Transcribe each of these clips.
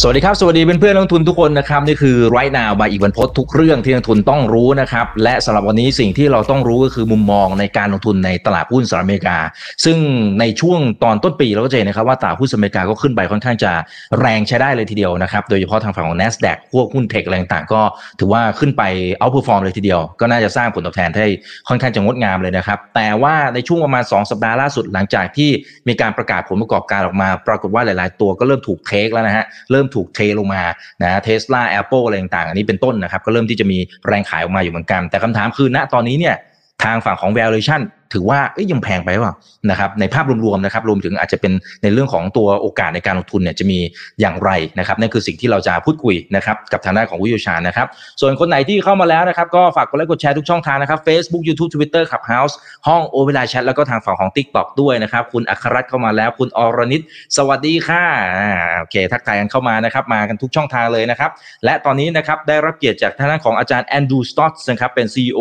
สวัสดีครับ สวัสดีเพื่อนๆนักลงทุนทุกคนนะครับนี่คือไรนาวบายอีกวันพดทุกเรื่องที่นักลงทุนต้องรู้นะครับและสำหรับวันนี้สิ่งที่เราต้องรู้ก็คือมุมมองในการลงทุนในตลาดหุ้นสหรัฐอเมริกา ซึ่งในช่วงตอนต้นปีเราก็จะเห็นนะครับว่าตลาดหุ้นสหรัฐอเมริกาก็ขึ้นไปค่อนข้างจะแรงใช้ได้เลยทีเดียวนะครับโดยเฉพาะทางฝั่งของ NASDAQ พวกหุ้นเทคอะไรต่างๆก็ถือว่าขึ้นไปเอาพอร์ฟอร์มเลยทีเดียว ก็น่าจะสร้างผลตอบแทนให้ค่อนข้างจะงดงามเลยนะครับแต่ว่าในช่วงประมาณ 2 สัปดาห์ล่าสุดหลังจากที่มีการประกาศผลประกอบการออกมา ปรากฏว่าหลาย ๆ ตัวก็เริ่มถูกเทคแล้วนะฮะเริ่มถูกเทลงมานะเทสลาแอปเปิลอะไรต่างๆ อันนี้เป็นต้นนะครับ ก็เริ่มที่จะมีแรงขายออกมาอยู่เหมือนกัน แต่คำถามคือณตอนนี้เนี่ยทางฝั่งของ valuation ถือว่ายังแพงไปหรือเปล่านะครับในภาพรวมๆนะครับรวมถึงอาจจะเป็นในเรื่องของตัวโอกาสในการลงทุนเนี่ยจะมีอย่างไรนะครับนั่นคือสิ่งที่เราจะพูดคุยนะครับกับทางด้านของวิทยชาญนะครับส่วนคนไหนที่เข้ามาแล้วนะครับก็ฝากกดไลค์กดแชร์ทุกช่องทางนะครับ Facebook YouTube Twitter Clubhouse ห้องโอเวลาแชทแล้วก็ทางฝั่งของ TikTok ด้วยนะครับคุณอัครรัตน์เข้ามาแล้ว คุณอรนิตสวัสดีค่ะโอเคทักทายกันเข้ามานะครับมากันทุกช่องทางเลยนะครับและตอนนี้นะครับได้รับเกียรติจากทางด้านของอาจารย์แอนดูสตอตส์นะครับเป็น CEO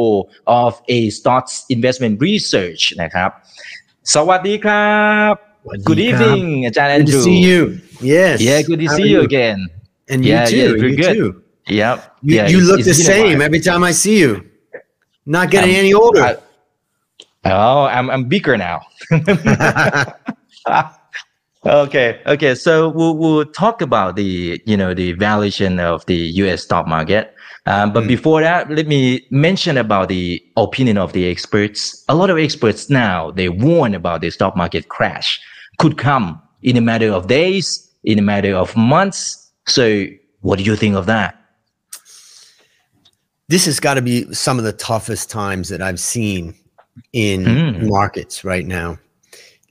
of A Stotts Investment Research Search นะครับ Good evening อาจารย์ Andrew. To see you. Yes. Yeah good to see you again. And you yeah, too yeah, you good. too. Yep. You, yeah, you look the same every time I see you. Not getting I'm, any older. I, oh I'm I'm bigger now. Okay, okay. So we'll, we'll talk about the you know the valuation of the U.S. stock market um, but Mm. before that let me mention about the opinion of the experts a lot of experts now they warn about the stock market crash could come in a matter of days in a matter of months so what do you think of that this has got to be some of the toughest times that I've seen in Mm. markets right now.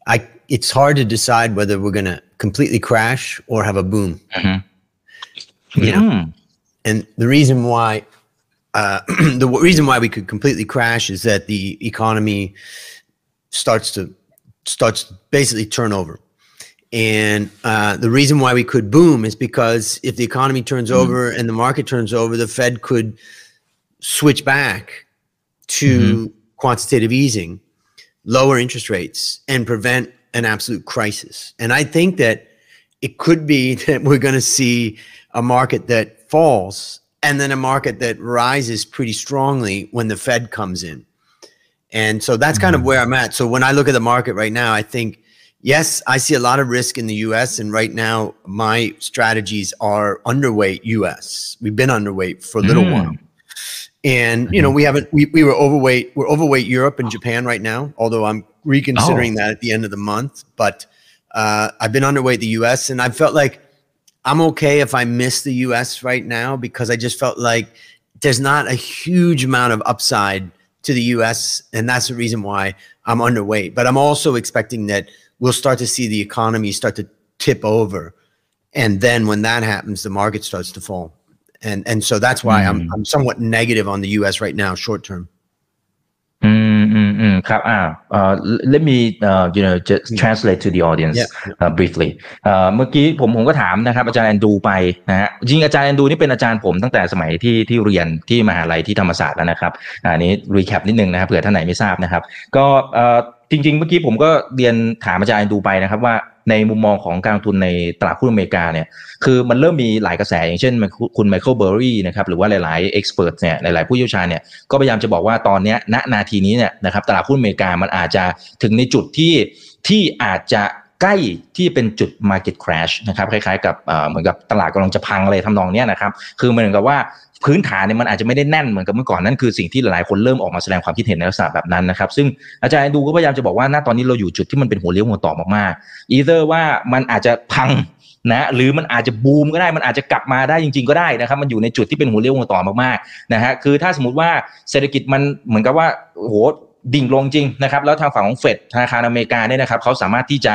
I it's hard to decide whether we're going to completely crash or have a boom. Mhm. You know, Mm. And the reason why uh, the w- reason why we could completely crash is that the economy starts to starts to basically turn over. And uh, the reason why we could boom is because if the economy turns over and the market turns over the fed could switch back to quantitative easing lower interest rates and prevent an absolute crisis. And i think that it could be that we're going to see a market that falls and then a market that rises pretty strongly when the Fed comes in. And so that's kind of where I'm at. So when I look at the market right now, I think, yes, I see a lot of risk in the US. And right now, my strategies are underweight US. We've been underweight for a little Mm. while. And you know, we haven't we, we were overweight, we're overweight Europe and Japan right now, although I'm reconsidering that at the end of the month. But uh, I've been underweight the US and I felt like I'm okay if I miss the US right now because I just felt like there's not a huge amount of upside to the US. And that's the reason why I'm underweight. But I'm also expecting that we'll start to see the economy start to tip over. And then when that happens, the market starts to fall. And and so that's why I'm hmm. I'm somewhat negative on the US right now, short term. อื มอืมอืมครับอ่าเอ่อ let me uh, you know just translate to the audience Yeah. uh, briefly เอ่อเมื่อกี้ผมผมก็ถามนะครับอาจารย์แอนดูไปนะฮะจริงๆอาจารย์แอนดูนี่เป็นอาจารย์ผมตั้งแต่สมัยที่ที่เรียนที่มหาลัยที่ธรรมศาสตร์แล้วนะครับอะอันนี้รีแคปนิดนึงนะครับเผื่อท่านไหนไม่ทราบนะครับ ก็เอ่อจริง ๆ เมื่อกี้ผมก็เรียนถามอาจารย์แอนดูไปนะครับว่า ในมุมมองของการลงทุนในตลาดหุ้นอเมริกาเนี่ยคือมันเริ่มมีหลายกระแส อย่างเช่นคุณไมเคิลเบอร์รี่นะครับหรือว่าหลายๆเอ็กซ์เพรสเนี่ยหลายๆผู้เชี่ยวชาญเนี่ยก็พยายามจะบอกว่าตอนนี้ณนาทีนี้เนี่ยนะครับตลาดหุ้นอเมริกามันอาจจะถึงในจุดที่ที่อาจจะ ใกล้ที่เป็นจุด market crash นะครับคล้ายๆ กับเหมือนกับตลาดกำลังจะพังอะไรทำนองนี้นะครับคือเหมือนกับว่าพื้นฐานเนี่ยมันอาจจะไม่ได้แน่นเหมือนกับเมื่อก่อนนั่นคือสิ่งที่หลายคนเริ่มออกมาแสดงความคิดเห็นในลักษณะแบบนั้นนะครับซึ่งอาจารย์ดูก็พยายามจะบอกว่าณตอนนี้เราอยู่จุดที่มันเป็นหัวเลี้ยวหัวต่อมากๆ either ว่ามันอาจจะพังนะหรือมันอาจจะบูมก็ได้มันอาจจะกลับมาได้จริง ๆก็ได้นะครับมันอยู่ในจุดที่เป็นหัวเรียวหัวต่อมากๆนะฮะคือถ้าสมมติว่าเศรษฐกิจมันเหมือนกับว่าโอ้โห ดิ่งลงจริงนะครับแล้วทางฝั่งของเฟดธนาคารอเมริกาเนี่ยนะครับเขาสามารถที่จะ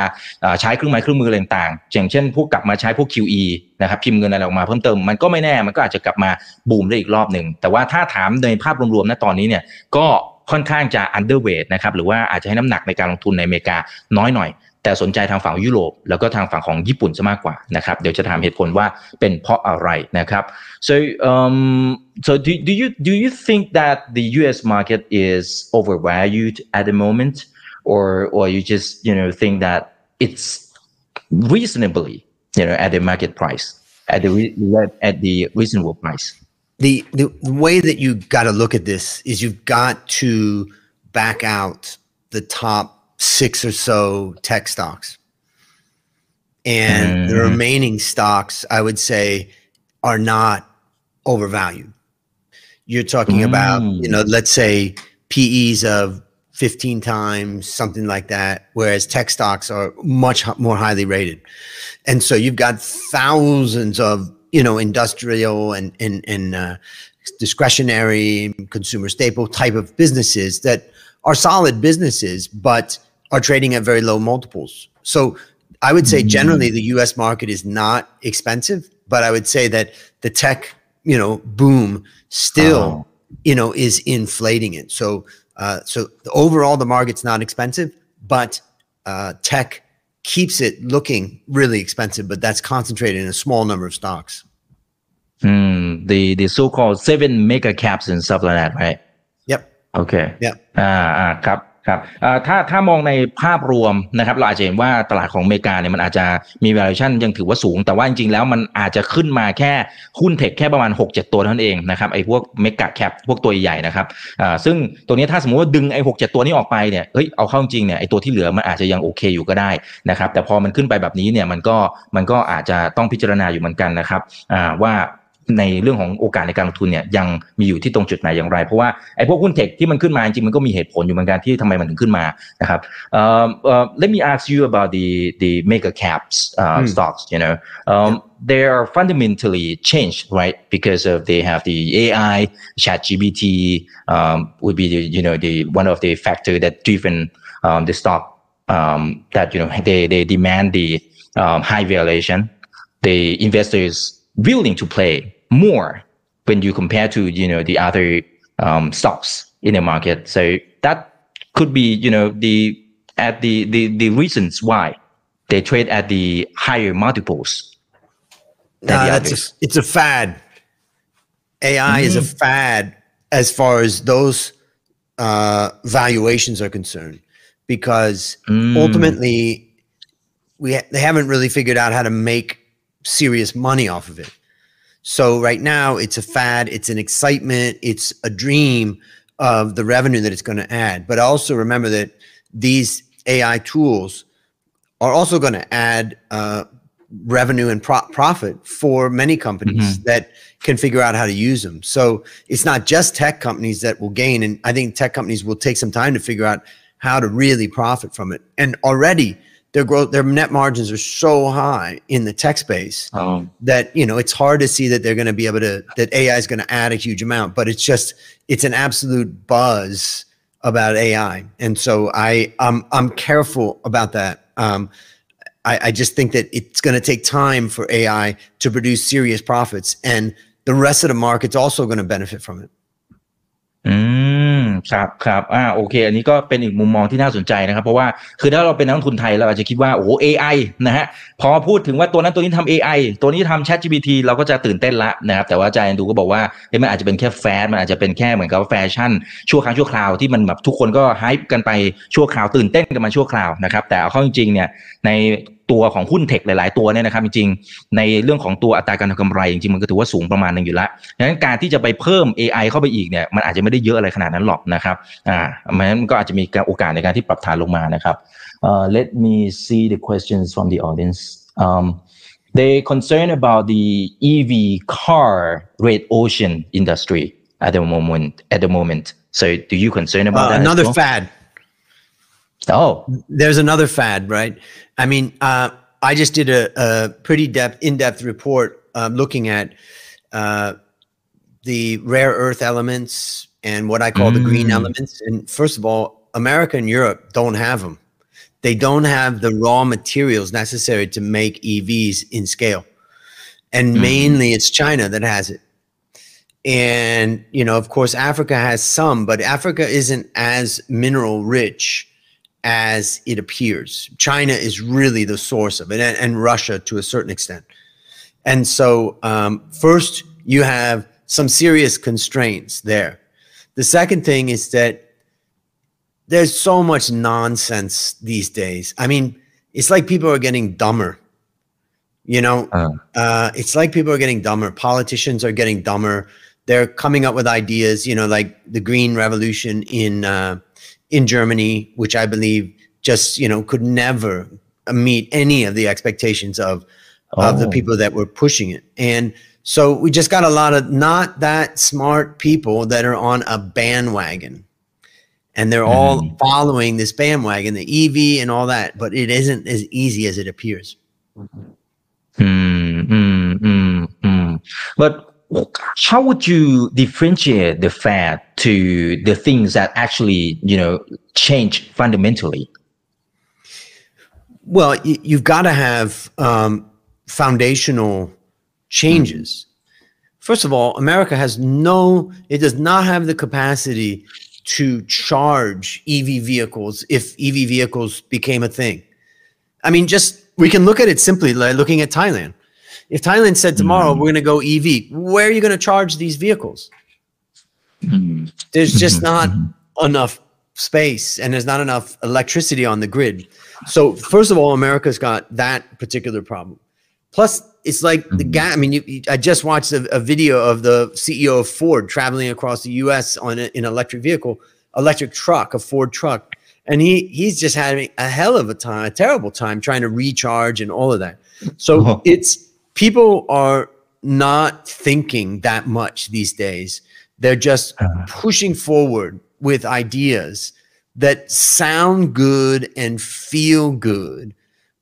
ใช้เครื่องไม้เครื่องมืออะไรต่างๆอย่างเช่นพวกกลับมาใช้พวก QE นะครับพิมพ์เงินอะไรออกมาเพิ่มเติมมันก็ไม่แน่มันก็อาจจะกลับมาบูมได้อีกรอบหนึ่งแต่ว่าถ้าถามในภาพรวมๆนะตอนนี้เนี่ยก็ค่อนข้างจะ underweight นะครับหรือว่าอาจจะให้น้ำหนักในการลงทุนในอเมริกาน้อยหน่อย แต่ แต่สนใจทางฝั่งยุโรป แล้วก็ทางฝั่งของญี่ปุ่นซะมากกว่านะครับเดี๋ยวจะถามเหตุผลว่าเป็นเพราะอะไรนะครับ so um so do, do you do you think that the US market is overvalued at the moment or or you just you know think that it's reasonably you know at the market price at the at the reasonable price the, the way that you got to look at this is you've got to back out the top six or so tech stocks. And the Mhm. remaining stocks, I would say, are not overvalued. You're talking about, you know, let's say PEs of 15 times, something like that, whereas tech stocks are much more highly rated. And so you've got thousands of, you know, industrial and, and, and uh, discretionary consumer staple type of businesses that are solid businesses, but are trading at very low multiples. So I would say generally the US market is not expensive, but I would say that the tech, you know, boom still, Oh. you know, is inflating it. So, uh, so the overall the market's not expensive, but uh, tech keeps it looking really expensive, but that's concentrated in a small number of stocks. Mm, the the so-called seven mega caps and stuff like that, right? Yep. โอเค Yep. อ่าอ่าครับ ครับถ้าถ้ามองในภาพรวมนะครับเราอาจจะเห็นว่าตลาดของอเมริกาเนี่ยมันอาจจะมี valuation ยังถือว่าสูง แต่ว่าจริงๆแล้วมันอาจจะขึ้นมาแค่หุ้นเทคแค่ประมาณ 6-7 ตัวเท่านั้นเองนะครับไอ้พวกเมกะแคปพวกตัวใหญ่นะครับซึ่งตัวนี้ถ้าสมมติว่าดึงไอ้6-7ตัวนี้ออกไปเนี่ยเฮ้ยเอาเข้าจริงเนี่ยไอ้ตัวที่เหลือมันอาจจะยังโอเคอยู่ก็ได้นะครับแต่พอมันขึ้นไปแบบนี้เนี่ยมันก็มันก็อาจจะต้องพิจารณาอยู่เหมือนกันนะครับว่า ในเรื่องของโอกาสในการลงทุนเนี่ยยังมีอยู่ที่ตรงจุดไหนอย่างไร เพราะว่าไอ้พวกหุ้นเทคที่มันขึ้นมาจริงๆมันก็มีเหตุผลอยู่เหมือนกันที่ทำไมมันถึงขึ้นมานะครับ um, uh, let me ask you about the the mega caps uh, Hmm. stocks you know um, they are fundamentally changed right because of they have the AI chat GBT um, would be the you know the one of the factor that driven um, the stock um, that you know they they demand the um, high valuation the investors willing to play more when you compare to you know the other um, stocks in the market. So that could be you know the at the the the reasons why they trade at the higher multiples than the that's others. a, it's a fad. AI is a fad as far as those uh, valuations are concerned, because Mm. ultimately, we ha- they haven't really figured out how to make serious money off of it. So right now, it's a fad. It's an excitement. It's a dream of the revenue that it's going to add. But also remember that these AI tools are also going to add uh, revenue and pro- profit for many companies that can figure out how to use them. So it's not just tech companies that will gain, and I think tech companies will take some time to figure out how to really profit from it. And already their growth, their net margins are so high in the tech space Um, that you know it's hard to see that they're going to be able to that AI is going to add a huge amount. But it's just it's an absolute buzz about AI, and so I I'm I'm careful about that. Um, I, I just think that it's going to take time for AI to produce serious profits, and the rest of the market's also going to benefit from it. อืม ครับครับอ่าโอเค อันนี้ก็เป็นอีกมุมมองที่น่าสนใจนะครับ เพราะว่าคือถ้าเราเป็นนักลงทุนไทยเราอาจจะคิดว่าโอ้โห AI นะฮะพอพูดถึงว่าตัวนั้นตัวนี้ทำ AI ตัวนี้ทำ ChatGPT เราก็จะตื่นเต้นละนะครับแต่ว่าอาจารย์ดูก็บอกว่าเฮ้ยมันอาจจะเป็นแค่แฟชั่นมันอาจจะเป็นแค่เหมือนกับแฟชั่น ชั่วครั้งชั่วคราวที่มันแบบทุกคนก็ไฮป์กันไปชั่วคราวตื่นเต้นกันมาชั่วคราวนะครับแต่เอาเข้าจริงๆเนี่ยใน ตัวของหุ้นเทคหลาย ๆ ตัวเนี่ยนะครับจริงๆในเรื่องของตัวอัตราการทำกำไรจริงๆมันก็ถือว่าสูงประมาณหนึงอยู่ละดังนั้นการที่จะไปเพิ่ม AI เข้าไปอีกเนี่ยมันอาจจะไม่ได้เยอะอะไรขนาดนั้นหรอกนะครับอ่ามันก็อาจจะมีการโอกาสในการที่ปรับฐานลงมานะครับ uh, let me see the questions from the audience um, they concern about the EV car red ocean industry at the moment at the moment so do you concern about Uh, that as another well? fad. Oh there's another fad, right? I mean, uh, I just did a, a pretty depth, in-depth report um, looking at uh, the rare earth elements and what I call the green Mm. elements. And first of all, America and Europe don't have them. They don't have the raw materials necessary to make EVs in scale, and Mhm. mainly it's China that has it. And you know, of course, Africa has some, but Africa isn't as mineral rich as it appears. China is really the source of it, and, and Russia to a certain extent. And so, um, first, you have some serious constraints there. The second thing is that there's so much nonsense these days. I mean, it's like people are getting dumber. You know, uh. Uh, it's like people are getting dumber. Politicians are getting dumber. They're coming up with ideas. You know, like the Green Revolution in uh, in Germany, which I believe just you know could never meet any of the expectations of oh. of the oh. people that were pushing it. And so we just got a lot of not that smart people that are on a bandwagon and they're all mm. following this bandwagon, the EV and all that, but it isn't as easy as it appears. Mm, mm, mm, mm. But how would you differentiate the fad to the things that actually, you know, change fundamentally? Well, you, have got to have um, foundational changes. First of all, America has no, it does not have the capacity to charge EV vehicles if EV vehicles became a thing. I mean, just we can look at it simply like looking at Thailand. If Thailand said tomorrow mm-hmm. we're going to go EV, where are you going to charge these vehicles? Mm-hmm. There's just mm-hmm. not mm-hmm. enough space and there's not enough electricity on the grid. So, first of all, America's got that particular problem. Plus, it's like the guy. I mean, you, you, I just watched a, a, video of the CEO of Ford traveling across the U.S. on a, an electric vehicle, electric truck, a Ford truck, and he he's just having a hell of a time, a terrible time trying to recharge and all of that. So uh-huh. it's people are not thinking that much these days. They're just uh-huh. pushing forward with ideas that sound good and feel good,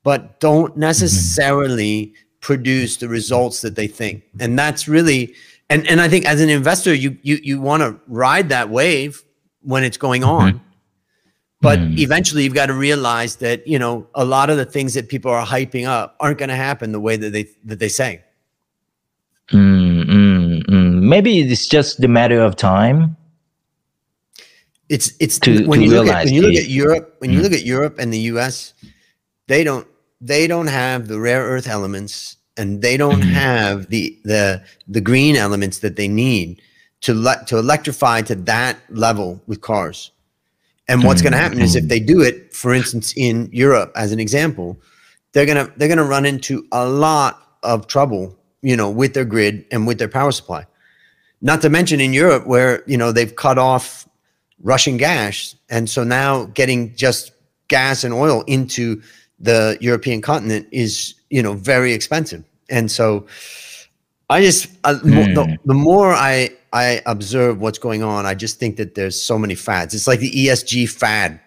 but don't mm-hmm. necessarily produce the results that they think. And that's really and and I think as an investor, you you you want to ride that wave when it's going on. Mm-hmm. But mm. eventually you've got to realize that, you know, a lot of the things that people are hyping up aren't going to happen the way that they that they say. Mm. Maybe it's just a matter of time. It's it's to, when to you look at when you look at Europe when you mm. look at Europe and the US, they don't they don't have the rare earth elements and they don't mm-hmm. have the the the green elements that they need to let to electrify to that level with cars. And what's going to happen is if mm-hmm. they do it, for instance, in Europe as an example, they're gonna they're gonna run into a lot of trouble, you know, with their grid and with their power supply. Not to mention in Europe where you know they've cut off Russian gas, and so now getting just gas and oil into the European continent is you know very expensive, and so I just uh, mm. the, hmm. the more I I observe what's going on, I just think that there's so many fads. It's like the ESG fad.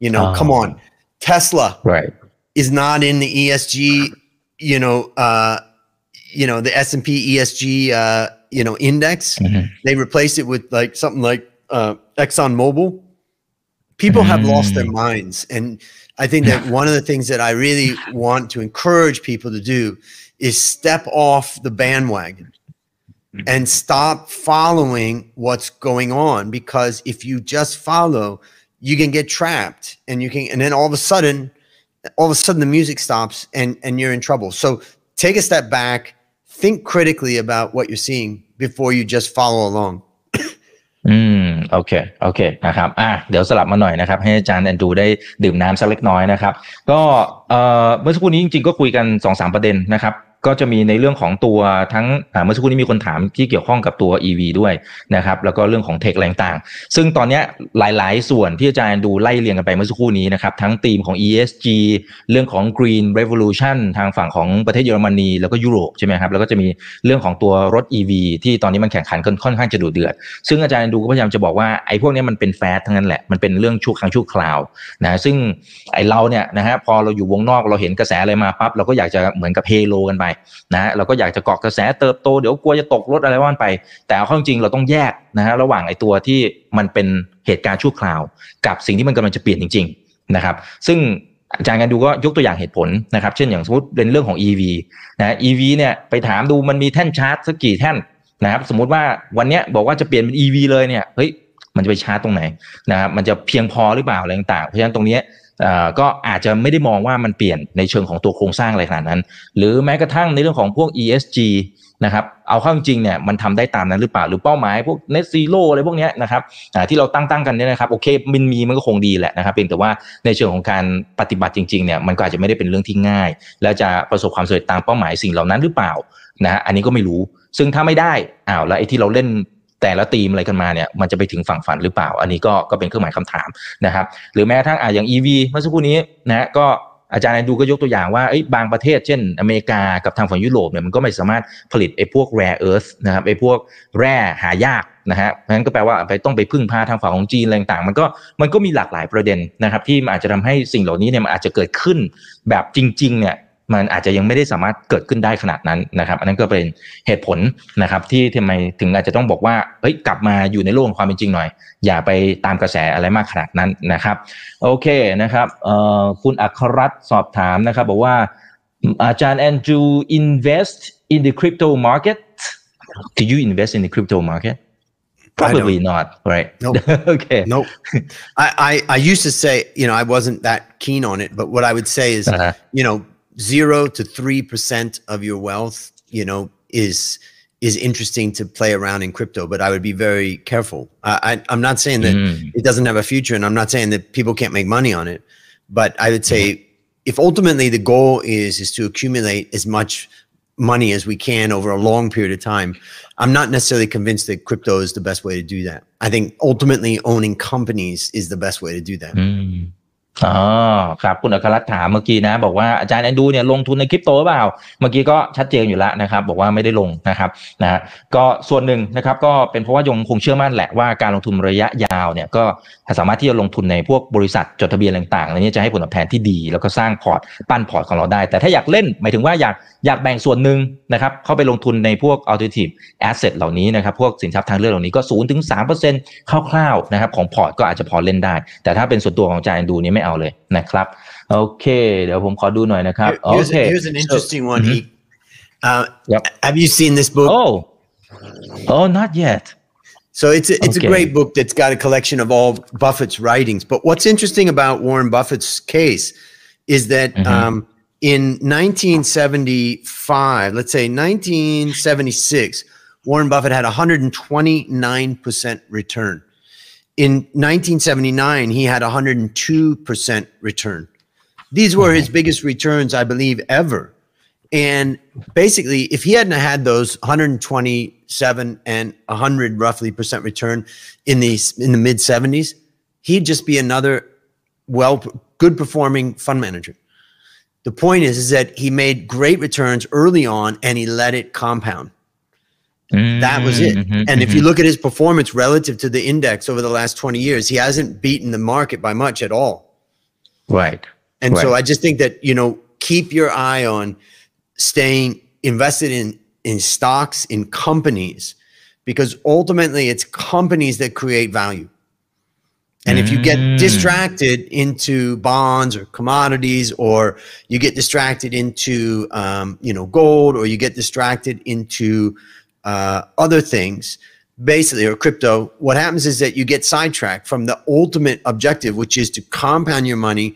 You know, come oh. on, Tesla right is not in the ESG. You know, uh, you know the S and P ESG. Uh, you know, index. Mm-hmm. They replaced it with like something like uh, Exxon Mobil. People mm. have lost their hmm. minds, and I think that one of the things that I really want to encourage people to do is step off the bandwagon and stop following what's going on because if you just follow you can get trapped and you can and then all of a sudden all of a sudden the music stops and and you're in trouble so take a step back think critically about what you're seeing before you just follow along อืมโอเคโอเคนะครับอะเดี๋ยวสลับมาหน่อยนะครับ ให้อาจารย์แอนดูได้ดื่มน้ำสักเล็กน้อยนะครับ ก็เอ่อเมื่อสักครู่นี้จริงๆก็คุยกันสองสามประเด็นนะครับ ก็จะมีในเรื่องของตัวทั้งเมื่อสักครู่นี้มีคนถามที่เกี่ยวข้องกับตัว EV ด้วยนะครับแล้วก็เรื่องของเทคแรงต่าง ซึ่งตอนนี้หลาย ๆ ส่วนที่อาจารย์ดูไล่เรียงกันไปเมื่อสักครู่นี้นะครับทั้งธีมของ ESG เรื่องของ Green Revolution ทางฝั่งของประเทศเยอรมนีแล้วก็ยุโรปใช่ไหมครับแล้วก็จะมีเรื่องของตัวรถ EV ที่ตอนนี้มันแข่งขันกันค่อนข้างจะดุเดือด ซึ่งอาจารย์ดูก็พยายามจะบอกว่าไอ้พวกนี้มันเป็นแฟร์ทั้งนั้นแหละมันเป็นเรื่องชั่วครั้งชั่วคราวนะซึ่งไอ้เราเนี่ยนะฮะพอเราอยู่วงนอกเราเห็นกระแสอะไรมาปั๊บเราก็อยากจะเหมือนกับเฮโลกันไปนะเราก็อยากจะเกาะกระแสเติบโตเดี๋ยวกลัวจะตกรถอะไรว่านไป แต่เอาเข้าจริงเราต้องแยกนะฮะระหว่างไอ้ตัวที่มันเป็นเหตุการณ์ชั่วคราว กับสิ่งที่มันกำลังจะเปลี่ยนจริง ๆนะครับ ซึ่งอาจารย์กันดูก็ยกตัวอย่างเหตุผลนะครับ เช่นอย่างสมมติเป็นเรื่องของ EV นะ EV เนี่ยไปถามดูมันมีแท่นชาร์จสักกี่แท่นนะครับ สมมติว่าวันนี้บอกว่าจะเปลี่ยนเป็น EV เลยเนี่ยเฮ้ยมันจะไปชาร์จตรงไหนนะครับมันจะเพียงพอหรือเปล่าอะไรต่างๆเพราะฉะนั้นตรงนี้ ก็อาจจะไม่ได้มองว่ามันเปลี่ยนในเชิงของตัวโครงสร้างอะไรขนาดนั้น หรือแม้กระทั่งในเรื่องของพวก ESG นะครับเอาเข้าจริงเนี่ยมันทำได้ตามนั้นหรือเปล่าหรือเป้าหมายพวก net zero อะไรพวกนี้นะครับที่เราตั้งตั้งกันเนี่ยนะครับโอเคมันมีมันก็คงดีแหละนะครับเพียงแต่ว่าในเชิงของการปฏิบัติจริงๆเนี่ยมันก็อาจจะไม่ได้เป็นเรื่องที่ง่าย และจะประสบความสำเร็จตามเป้าหมายสิ่งเหล่านั้นหรือเปล่านะอันนี้ก็ไม่รู้ ซึ่งถ้าไม่ได้อ้าวแล้วไอ้ที่เราเล่น แต่ละตีมอะไรกันมาเนี่ยมันจะไปถึงฝั่งฝันหรือเปล่า อันนี้ก็ก็เป็นเครื่องหมายคำถามนะครับหรือแม้กระทั่งอ่าอย่าง EV เมื่อสักครู่นี้นะก็อาจารย์ดูก็ยกตัวอย่างว่าบางประเทศเช่น อเมริกากับทางฝั่งยุโรปเนี่ยมันก็ไม่สามารถผลิตไอ้พวก rare earth นะครับไอ้พวกแร่หายากนะฮะนั้นก็แปลว่าไปต้องไปพึ่งพาทางฝั่งของจีนอะไรต่างมันก็มันก็มีหลากหลายประเด็นนะครับที่อาจจะทำให้สิ่งเหล่านี้เนี่ยมันอาจจะเกิดขึ้นแบบจริงๆเนี่ย มันอาจจะยังไม่ได้สามารถเกิดขึ้นได้ขนาดนั้นนะครับ อันนั้นก็เป็นเหตุผลนะครับ ที่ทำไมถึงอาจจะต้องบอกว่าเฮ้ยกลับมาอยู่ในโลกของความเป็นจริงหน่อย อย่าไปตามกระแสอะไรมากขนาดนั้นนะครับ โอเคนะครับเอ่อคุณอัครรัตสอบถามนะครับ บอกว่าอาจารย์แอนดรู invest in the crypto market do you invest in the crypto market Probably not, right? Nope. okay. Nope. I, I, I used to say, you know, I wasn't that keen on it, but what I would say is, uh-huh. you know, zero to three percent of your wealth, you know, is is interesting to play around in crypto, but I would be very careful. I, I, am not saying that mm. it doesn't have a future, and I'm not saying that people can't make money on it, but I would say mm. if ultimately the goal is is to accumulate as much money as we can over a long period of time, I'm not necessarily convinced that crypto is the best way to do that. I think ultimately owning companies is the best way to do that. Mm. อ๋อครับคุณอัครรัตถามเมื่อกี้นะ บอกว่าอาจารย์แอนดูเนี่ยลงทุนในคริปโตหรือเปล่า เมื่อกี้ก็ชัดเจนอยู่แล้วนะครับ บอกว่าไม่ได้ลงนะครับนะก็ส่วนหนึ่งนะครับก็เป็นเพราะว่ายงคงเชื่อมั่นแหละว่าการลงทุนระยะยาวเนี่ยก็สามารถที่จะลงทุนในพวกบริษัทจดทะเบียนต่างๆอะไรนี้จะให้ผลตอบแทนที่ดี แล้วก็สร้างพอร์ตปั้นพอร์ตของเราได้ แต่ถ้าอยากเล่นหมายถึงว่าอยากอยากแบ่งส่วนหนึ่งนะครับเข้าไปลงทุนในพวก alternative asset เหล่านี้นะครับพวกสินทรัพย์ทางเลือกเหล่านี้ก็ศูนย์ถึงสามเปอร์เซ็นต์คร่าวๆนะครับของพอร์ตก็อาจจะพอเล่นได้ แต่ถ้าเป็นส่วนตัวของอาจารย์ดูนี้ไม่ เอาเลยนะครับโอเคเดี๋ยวผมขอดูหน่อยนะครับโอเค here's an interesting one uh, yep. have you seen this book oh oh not yet So it's a, it's okay. a great book that's got a collection of all Buffett's writings. But what's interesting about Warren Buffett's case is that mm-hmm. um, in 1975, let's say 1976, Warren Buffett had 129% return. In 1979, he had 102% return. These were his mm-hmm. biggest returns, I believe, ever. And basically, if he hadn't had those 127 and 100 roughly percent return in the in the mid 70s, he'd just be another well good performing fund manager. The point is, is that he made great returns early on and he let it compound. Mm-hmm, that was it. Mm-hmm, and mm-hmm. if you look at his performance relative to the index over the last 20 years, he hasn't beaten the market by much at all. Right. And right. so I just think that, you know, keep your eye on staying invested in in stocks in companies because ultimately it's companies that create value. And if you get mm. distracted into bonds or commodities, or you get distracted into um, you know gold, or you get distracted into uh, other things, basically, or crypto, what happens is that you get sidetracked from the ultimate objective, which is to compound your money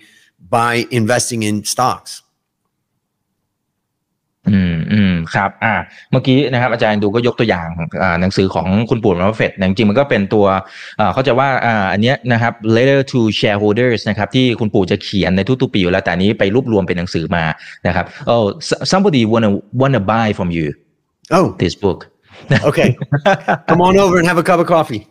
by investing in stocks. อืมอืมครับอ่าเมื่อกี้นะครับอาจารย์ดูก็ยกตัวอย่างอ่าหนังสือของคุณปู่มาเฟตจริงๆมันก็เป็นตัวอ่าเขาจะว่าอ่าอันเนี้ยนะครับ letter to shareholders นะครับที่คุณปู่จะเขียนในทุกๆปีอยู่แล้วแต่นี้ไปรวบรวมเป็นหนังสือมานะครับ oh somebody wanna wanna buy from you oh this book okay come on over and have a cup of coffee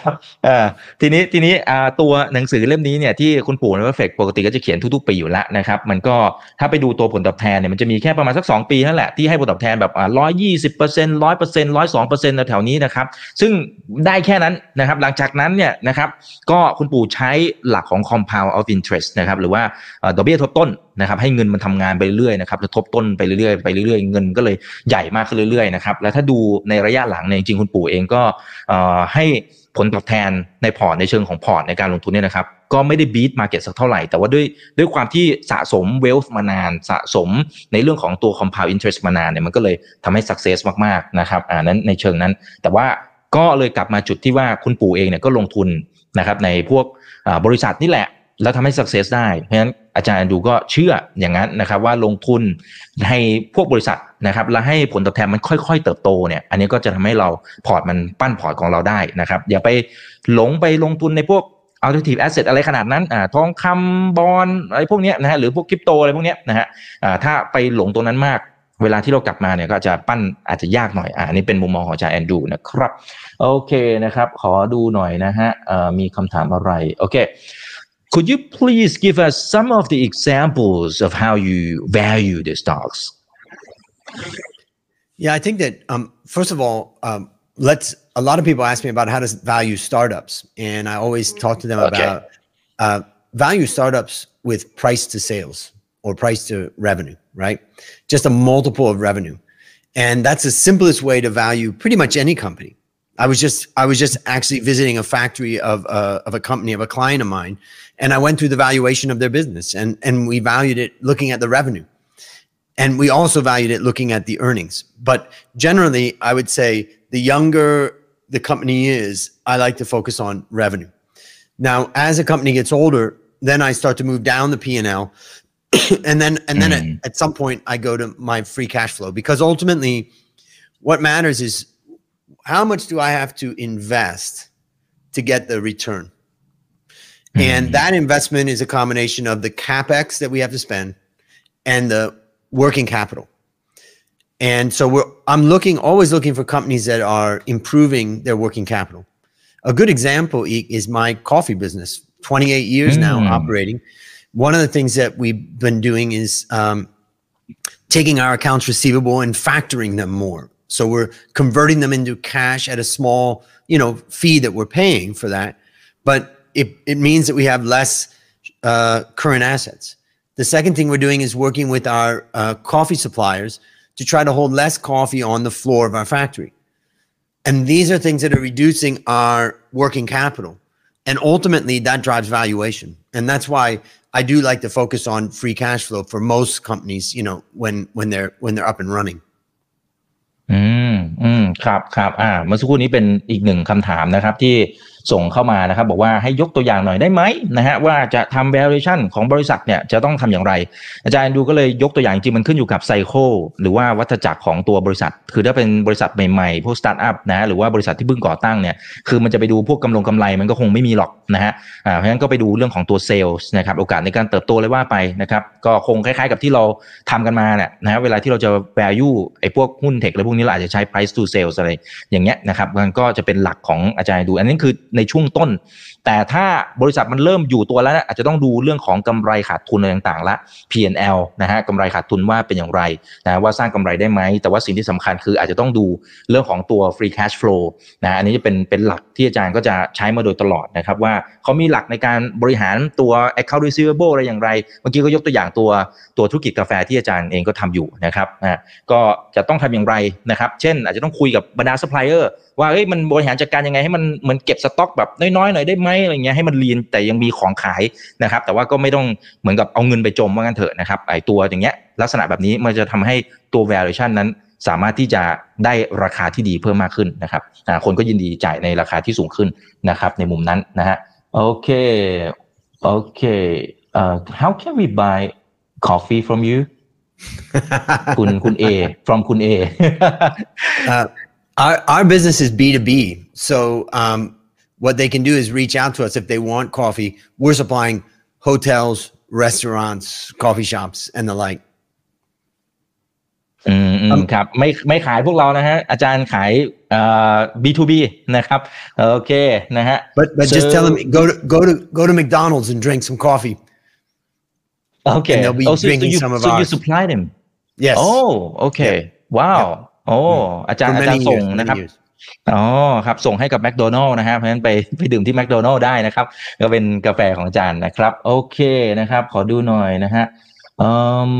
ครับอ่าทีนี้ทีนี้อ่าตัวหนังสือเล่มนี้เนี่ยที่คุณปู่ในเฟกปกติก็จะเขียนทุกๆปีอยู่แล้วนะครับ มันก็ถ้าไปดูตัวผลตอบแทนเนี่ยมันจะมีแค่ประมาณสัก 2 ปีนั่นแหละที่ให้ผลตอบแทนแบบอ่าร้อยยี่สิบเปอร์เซ็นต์ร้อยเปอร์เซ็นต์ร้อยสองเปอร์เซ็นต์แถวนี้นะครับ ซึ่งได้แค่นั้นนะครับ หลังจากนั้นเนี่ยนะครับก็คุณปู่ใช้หลักของ compound of interest นะครับหรือว่าดอกเบี้ยทบต้นนะครับให้เงินมันทำงานไปเรื่อยๆนะครับทบต้นไปเรื่อยๆไปเรื่อยๆ เงินก็เลยใหญ่มากขึ้นเรื่อยๆนะครับแล้วถ้าดูในระยะหลังเนี่ยจริงๆคุณปู่เองก็ให้ผลตอบแทนในพอร์ตในเชิงของพอร์ตในการลงทุนเนี่ยนะครับก็ไม่ได้บีทมาเก็ตสักเท่าไหร่ แต่ว่าด้วยด้วยความที่สะสมเวลฟ์มานานสะสมในเรื่องของตัว compound interest มานานเนี่ยมันก็เลยทำให้ success มากๆนะครับอ่านั้นในเชิงนั้น แต่ว่าก็เลยกลับมาจุดที่ว่าคุณปู่เองเนี่ยก็ลงทุนนะครับในพวกบริษัทนี่แหละ แล้วทำให้ success ได้ เพราะฉะนั้นอาจารย์ดูก็เชื่ออย่างนั้นนะครับว่าลงทุนให้พวกบริษัทนะครับแล้วให้ผลตอบแทนมันค่อยๆ เติบโตเนี่ยอันนี้ก็จะทำให้เราพอร์ตมันปั้นพอร์ตของเราได้นะครับอย่าไปหลงไปลงทุนในพวก alternative asset อะไรขนาดนั้นอ่าทองคำบอลอะไรพวกนี้นะฮะหรือพวกคริปโตอะไรพวกนี้นะฮะอ่าถ้าไปหลงตรงนั้นมากเวลาที่เรากลับมาเนี่ยก็จะปั้นอาจจะยากหน่อยอ่านี่เป็นมุมมองของอาจารย์แอนดูนะครับ โอเคนะครับ ขอดูหน่อยนะฮะมีคำถามอะไร โอเค Could you please give us some of the examples of how you value the stocks? Yeah, I think that um, first of all, um, let's. A lot of people ask me about how to value startups, and I always talk to them Okay. about uh, value startups with price to sales or price to revenue, right? Just a multiple of revenue, and that's the simplest way to value pretty much any company. I was just I was just actually visiting a factory of uh, of a company of a client of mine, and I went through the valuation of their business, and and we valued it looking at the revenue and we also valued it looking at the earnings. But generally, I would say the younger the company is, I like to focus on revenue. Now, as a company gets older, then I start to move down the P and L, and then and then Mm. at, at some point I go to my free cash flow because ultimately, what matters is how much do I have to invest to get the return. And that investment is a combination of the capex that we have to spend and the working capital. And so we're I'm looking always looking for companies that are improving their working capital. A good example is my coffee business. 28 years now Mm. operating. One of the things that we've been doing is um, taking our accounts receivable and factoring them more. So we're converting them into cash at a small, you know, fee that we're paying for that. But it, it means that we have less uh, current assets. The second thing we're doing is working with our uh, coffee suppliers to try to hold less coffee on the floor of our factory. And these are things that are reducing our working capital. And ultimately, that drives valuation. And that's why I do like to focus on free cash flow for most companies, you know, when when they're when they're up and running. อืมอืมครับครับอ่าเมื่อสักครู่นี้เป็นอีกหนึ่งคำถามนะครับที่ ส่งเข้ามานะครับ บอกว่าให้ยกตัวอย่างหน่อยได้ไหมนะฮะว่าจะทำ valuation ของบริษัทเนี่ยจะต้องทำอย่างไร อาจารย์ดูก็เลยยกตัวอย่างจริงมันขึ้นอยู่กับไซเคิลหรือว่าวัฏจักรของตัวบริษัท คือถ้าเป็นบริษัทใหม่ๆพวกสตาร์ทอัพนะหรือว่าบริษัทที่เพิ่งก่อตั้งเนี่ยคือมันจะไปดูพวกกำลงกำไรมันก็คงไม่มีหรอกนะฮะอ่าเพราะฉะนั้นก็ไปดูเรื่องของตัวเซลล์นะครับโอกาสในการเติบโตเลยว่าไปนะครับก็คงคล้ายๆ กับที่เราทำกันมาเนี่ยนะฮะเวลาที่เราจะ value ไอ้พวกหุ้นเทคอะไรพวกนี้เราอาจจะใช้ price to sales อะไรอย่างเงี้ยนะครับมันก็จะเป็นหลักของอาจารย์ดู อันนี้คือในช่วงต้นแต่ถ้าบริษัทมันเริ่มอยู่ตัวแล้วนะอาจจะต้องดูเรื่องของกำไรขาดทุนอะไรต่างๆละ P&L นะฮะกำไรขาดทุนว่าเป็นอย่างไรนะว่าสร้างกำไรได้ไหม แต่ว่าสิ่งที่สำคัญคืออาจจะต้องดูเรื่องของตัว free cash flow นะอันนี้จะเป็นเป็นหลักที่อาจารย์ก็จะใช้มาโดยตลอดนะครับว่าเขามีหลักในการบริหารตัว account receivable อะไรอย่างไร เมื่อกี้ก็ยกตัวอย่างตัวตัวธุรกิจกาแฟที่อาจารย์เองก็ทำอยู่นะครับนะก็จะต้องทำอย่างไรนะครับเช่น อาจจะต้องคุยกับบรรดาซัพพลายเออร์ว่าเอ้ยมันบริหารจัดการยังไงให้มันเหมือนเก็บสต็อกแบบน้อยๆหน่อยได้ไหมอะไรเงี้ยให้มันเรียนแต่ยังมีของขายนะครับ แต่ว่าก็ไม่ต้องเหมือนกับเอาเงินไปจมว่างั้นเถอะนะครับไอตัวอย่างเงี้ยลักษณะแบบนี้มันจะทำให้ตัว valuation นั้นสามารถที่จะได้ราคาที่ดีเพิ่มมากขึ้นนะครับคนก็ยินดีจ่ายในราคาที่สูงขึ้นนะครับในมุมนั้นนะฮะโอเคโอเคเอ่อ how can we buy coffee from you คุณคุณ A from คุณ A Uh, our our business is B to B so um, what they can do is reach out to us if they want coffee. We're supplying hotels, restaurants, coffee shops, and the like. อืมอืมครับไม่ไม่ขายพวกเรานะฮะ อาจารย์ขายเอ่อ B2B นะครับ โอเคนะฮะ But but just tell them So- go to go to go to McDonald's and drink some coffee. โอเค And they'll be oh, so, so drinking you some of so you ours. supply them Yes. oh โอเค ว้าว โอ้อาจาร for ย์อาจาร many ย์ส่ง years. นะครับ Many years. อ๋อครับ ส่งให้กับแม d โดนัล s นะฮะเพราะฉะนั้นไปไปดื่มที่แม d โดนัล s ได้นะครับ ก็เป็นกาแฟของอาจารย์นะครับ โอเคนะครับ ขอดูหน่อยนะฮะ um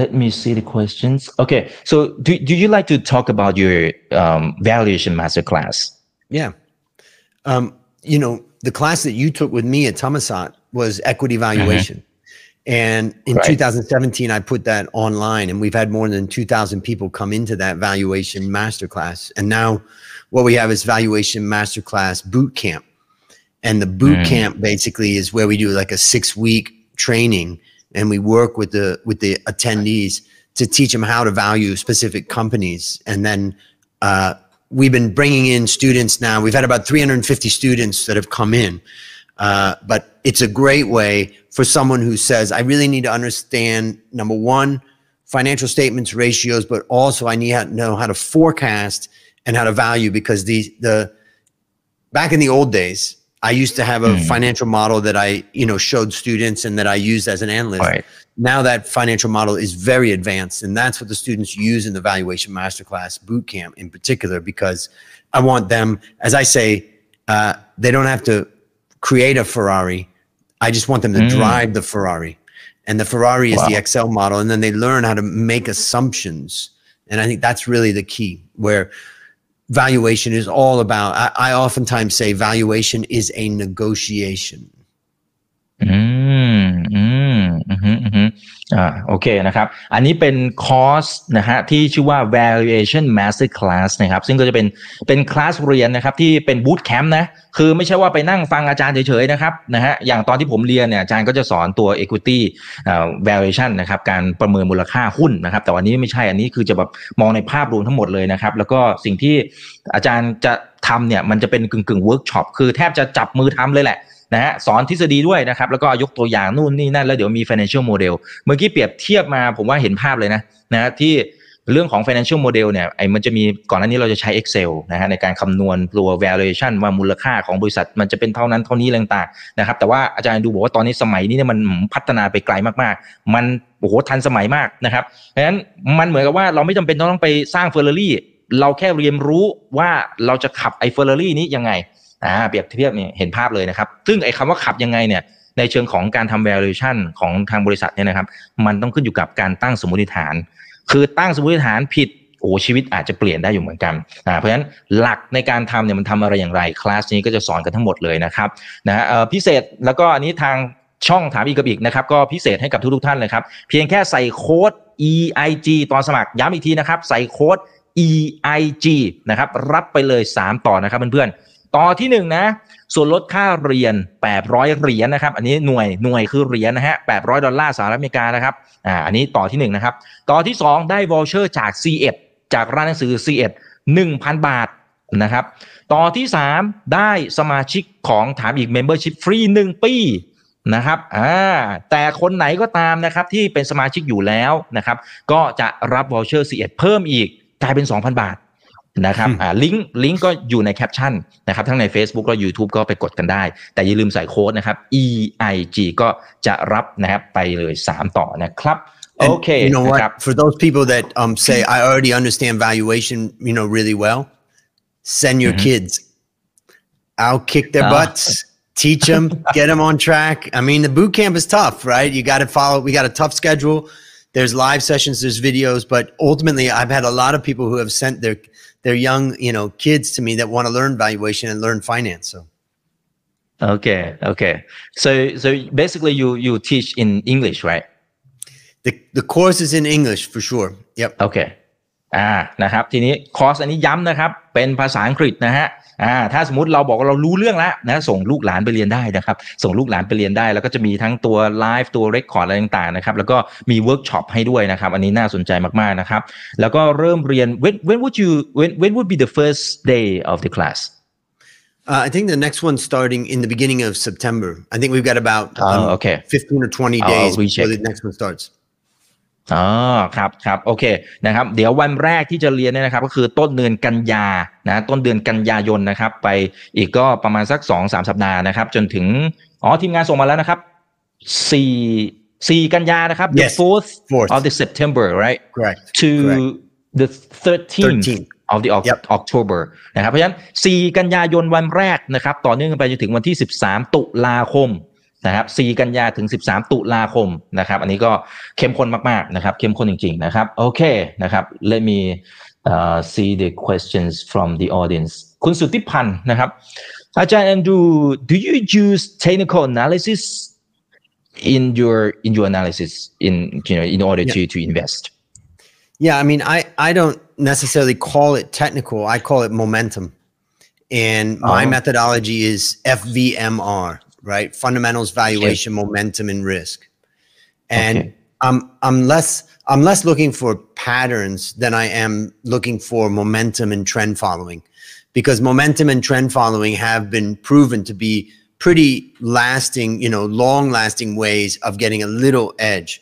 let me see the questions okay so do, do you like to talk about your um, valuation masterclass Yeah. Um, you know, the class that you took with me at Tamasat was equity valuation. And in Right. 2017, I put that online, and we've had more than 2,000 people come into that valuation masterclass. And now, what we have is valuation masterclass boot camp. And the boot Mm. camp basically is where we do like a six week training, and we work with the with the attendees to teach them how to value specific companies. And then uh, we've been bringing in students now. We've had about 350 students that have come in. Uh, but it's a great way for someone who says, I really need to understand number one, financial statements, ratios, but also I need to know how to forecast and how to value because the the back in the old days, I used to have a Mm. financial model that I, you know, showed students and that I used as an analyst. Right. Now that financial model is very advanced, and that's what the students use in the valuation masterclass boot camp in particular. Because I want them, as I say, uh, they don't have to create a Ferrari. I just want them to Mm. drive the Ferrari, and the Ferrari is the Excel model, and then they learn how to make assumptions. And I think that's really the key. Where valuation is all about. I, I oftentimes say valuation is a negotiation. อืมอืมอืมอืมอ่าโอเคนะครับ อันนี้เป็นคอร์สนะฮะที่ชื่อว่า valuation master class นะครับ ซึ่งก็จะเป็นเป็นคลาสเรียนนะครับที่เป็นบูตแคมป์นะ คือไม่ใช่ว่าไปนั่งฟังอาจารย์เฉยๆนะครับนะฮะอย่างตอนที่ผมเรียนเนี่ยอาจารย์ก็จะสอนตัว equity อ่า valuation นะครับการประเมินมูลค่าหุ้นนะครับ แต่วันนี้ไม่ใช่อันนี้คือจะแบบมองในภาพรวมทั้งหมดเลยนะครับ แล้วก็สิ่งที่อาจารย์จะทำเนี่ยมันจะเป็นกึ่งกึ่งเวิร์กช็อปคือแทบจะจับมือทำเลยแหละ นะฮะสอนทฤษฎีด้วยนะครับ แล้วก็ยกตัวอย่างนู่นนี่นั่นแล้วเดี๋ยวมี financial model เมื่อกี้เปรียบเทียบมาผมว่าเห็นภาพเลยนะนะที่เรื่องของ financial model เนี่ยไอ้มันจะมีก่อนหน้านี้เราจะใช้ Excel นะฮะในการคำนวณตัว valuation ว่ามูลค่าของบริษัท มันจะเป็นเท่านั้นเท่านี้ต่างๆนะครับ แต่ว่าอาจารย์ดูบอกว่าตอนนี้สมัยนี้เนี่ยมันพัฒนาไปไกลมากๆ มันโอ้โหทันสมัยมากนะครับเพราะฉะนั้นมันเหมือนกับว่าเราไม่จำเป็นต้องไปสร้างเฟอร์รารี่เราแค่เรียนรู้ว่าเราจะขับไอ้เฟอร์รารี่นี้ยังไง อ่าเปรียบเทียบเนี่ยเห็นภาพเลยนะครับ ซึ่งไอ้คำว่าขับยังไงเนี่ยในเชิงของการทำ valuation ของทางบริษัทเนี่ยนะครับ มันต้องขึ้นอยู่กับการตั้งสมมติฐาน คือตั้งสมมติฐานผิดโอ้ชีวิตอาจจะเปลี่ยนได้อยู่เหมือนกันอ่าเพราะฉะนั้นหลักในการทำเนี่ยมันทำอะไรอย่างไรคลาสนี้ก็จะสอนกันทั้งหมดเลยนะครับนะฮะเอ่อพิเศษแล้วก็อันนี้ทางช่องถามอีกกับอีกนะครับ ก็พิเศษให้กับทุกๆท่านเลยครับ เพียงแค่ใส่โค้ด EIG ตอนสมัครย้ำอีกทีนะครับ ใส่โค้ด EIG นะครับรับไปเลย 3 ต่อนะครับเพื่อนๆ ต่อที่1นะ ส่วนลดค่าเรียน 800 เหรียญนะครับ อันนี้หน่วยหน่วยคือเหรียญนะฮะ 800 ดอลลาร์สหรัฐอเมริกานะครับ อ่า อันนี้ต่อที่1นะครับ ต่อที่2ได้วอลเชอร์จาก C1 จากร้านหนังสือ C1 1,000 บาทนะครับ ต่อที่ 3 ได้สมาชิกของถามอีก Membership ฟรี 1 ปีนะครับอ่าแต่คนไหนก็ตามนะครับที่เป็นสมาชิกอยู่แล้วนะครับ ก็จะรับวอลเชอร์ C1 เพิ่มอีกกลายเป็น 2,000 บาท นะครับอ่าลิงก์ลิงก์ก็อยู่ในแคปชั่นนะครับทั้งใน Facebook และ YouTube ก็ไปกดกันได้ แต่อย่าลืมใส่โค้ดนะครับ EIG ก็จะรับนะครับไปเลย 3 ต่อนะครับโอ And เค You know นะครับ what? For those people that um say I already understand valuation, you know, really well, send your kids. I'll kick their Ah. butts, teach them, get them on track. I mean, the boot camp is tough, right? You got to follow. We got a tough schedule. There's live sessions, there's videos, but ultimately, I've had a lot of people who have sent their their young, you know, kids to me that want to learn valuation and learn finance. So. okay okay so so basically you you teach in English right The, the course is in English for sure. Yep. โอเค อ่า นะครับ ทีนี้คอร์สอันนี้ย้ำนะครับ เป็นภาษาอังกฤษนะฮะ อ่าถ้าสมมติเราบอกว่าเรารู้เรื่องแล้วนะส่งลูกหลานไปเรียนได้นะครับ ส่งลูกหลานไปเรียนได้ แล้วก็จะมีทั้งตัวไลฟ์ตัวเรคคอร์ดอะไรต่างๆนะครับแล้วก็มีเวิร์กช็อปให้ด้วยนะครับ อันนี้น่าสนใจมากๆนะครับ แล้วก็เริ่มเรียน when when would you when when would be the first day of the class Uh, I think the next one's starting in the beginning of September. I think we've got about Oh, um, okay. 15 or 20 I'll days before recheck. the next one starts. อ๋อครับครับโอเคนะครับเดี๋ยววันแรกที่จะเรียนเนี่ยนะครับ ก็คือต้นเดือนกันยานะต้นเดือนกันยายนนะครับ ไปอีกก็ประมาณสักสองสามสัปดาห์นะครับ จนถึงอ๋อทีมงานส่งมาแล้วนะครับสี่สี่กันยานะครับ the Yes, fourth fourth. of the September right Correct. to Correct. the 13th 13th. of the Oc- Yep. October นะครับเพราะฉะนั้น 4 กันยายนวันแรกนะครับ ต่อเนื่องกันไปจนถึงวันที่ 13 ตุลาคม นะครับ4กันยาถึง 13 ตุลาคมนะครับ อันนี้ก็เข้มข้นมากๆนะครับ เข้มข้นจริงๆนะครับ โอเคนะครับ let me uh, see the questions from the audience คุณสุทธิพันธ์นะครับ อาจารย์แอนดู do you use technical analysis in your in your analysis in you know in order Yeah. to to invest? Yeah, I mean, I I don't necessarily call it technical. I call it momentum, and my Oh. methodology is FVMR, right? Fundamentals, valuation, momentum, and risk. And Okay. I'm I'm less I'm less looking for patterns than I am looking for momentum and trend following, because momentum and trend following have been proven to be pretty lasting, you know, long lasting ways of getting a little edge.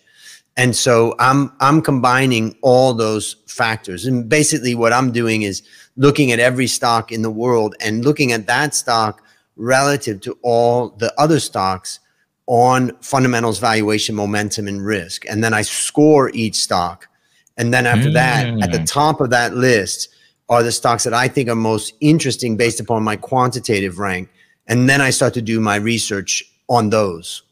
And so I'm I'm combining all those factors. And basically what I'm doing is looking at every stock in the world and looking at that stock relative to all the other stocks on fundamentals, valuation, momentum, and risk. And then I score each stock. And then after that, at the Mm. top of that list are the stocks that I think are most interesting based upon my quantitative rank. And then I start to do my research on those.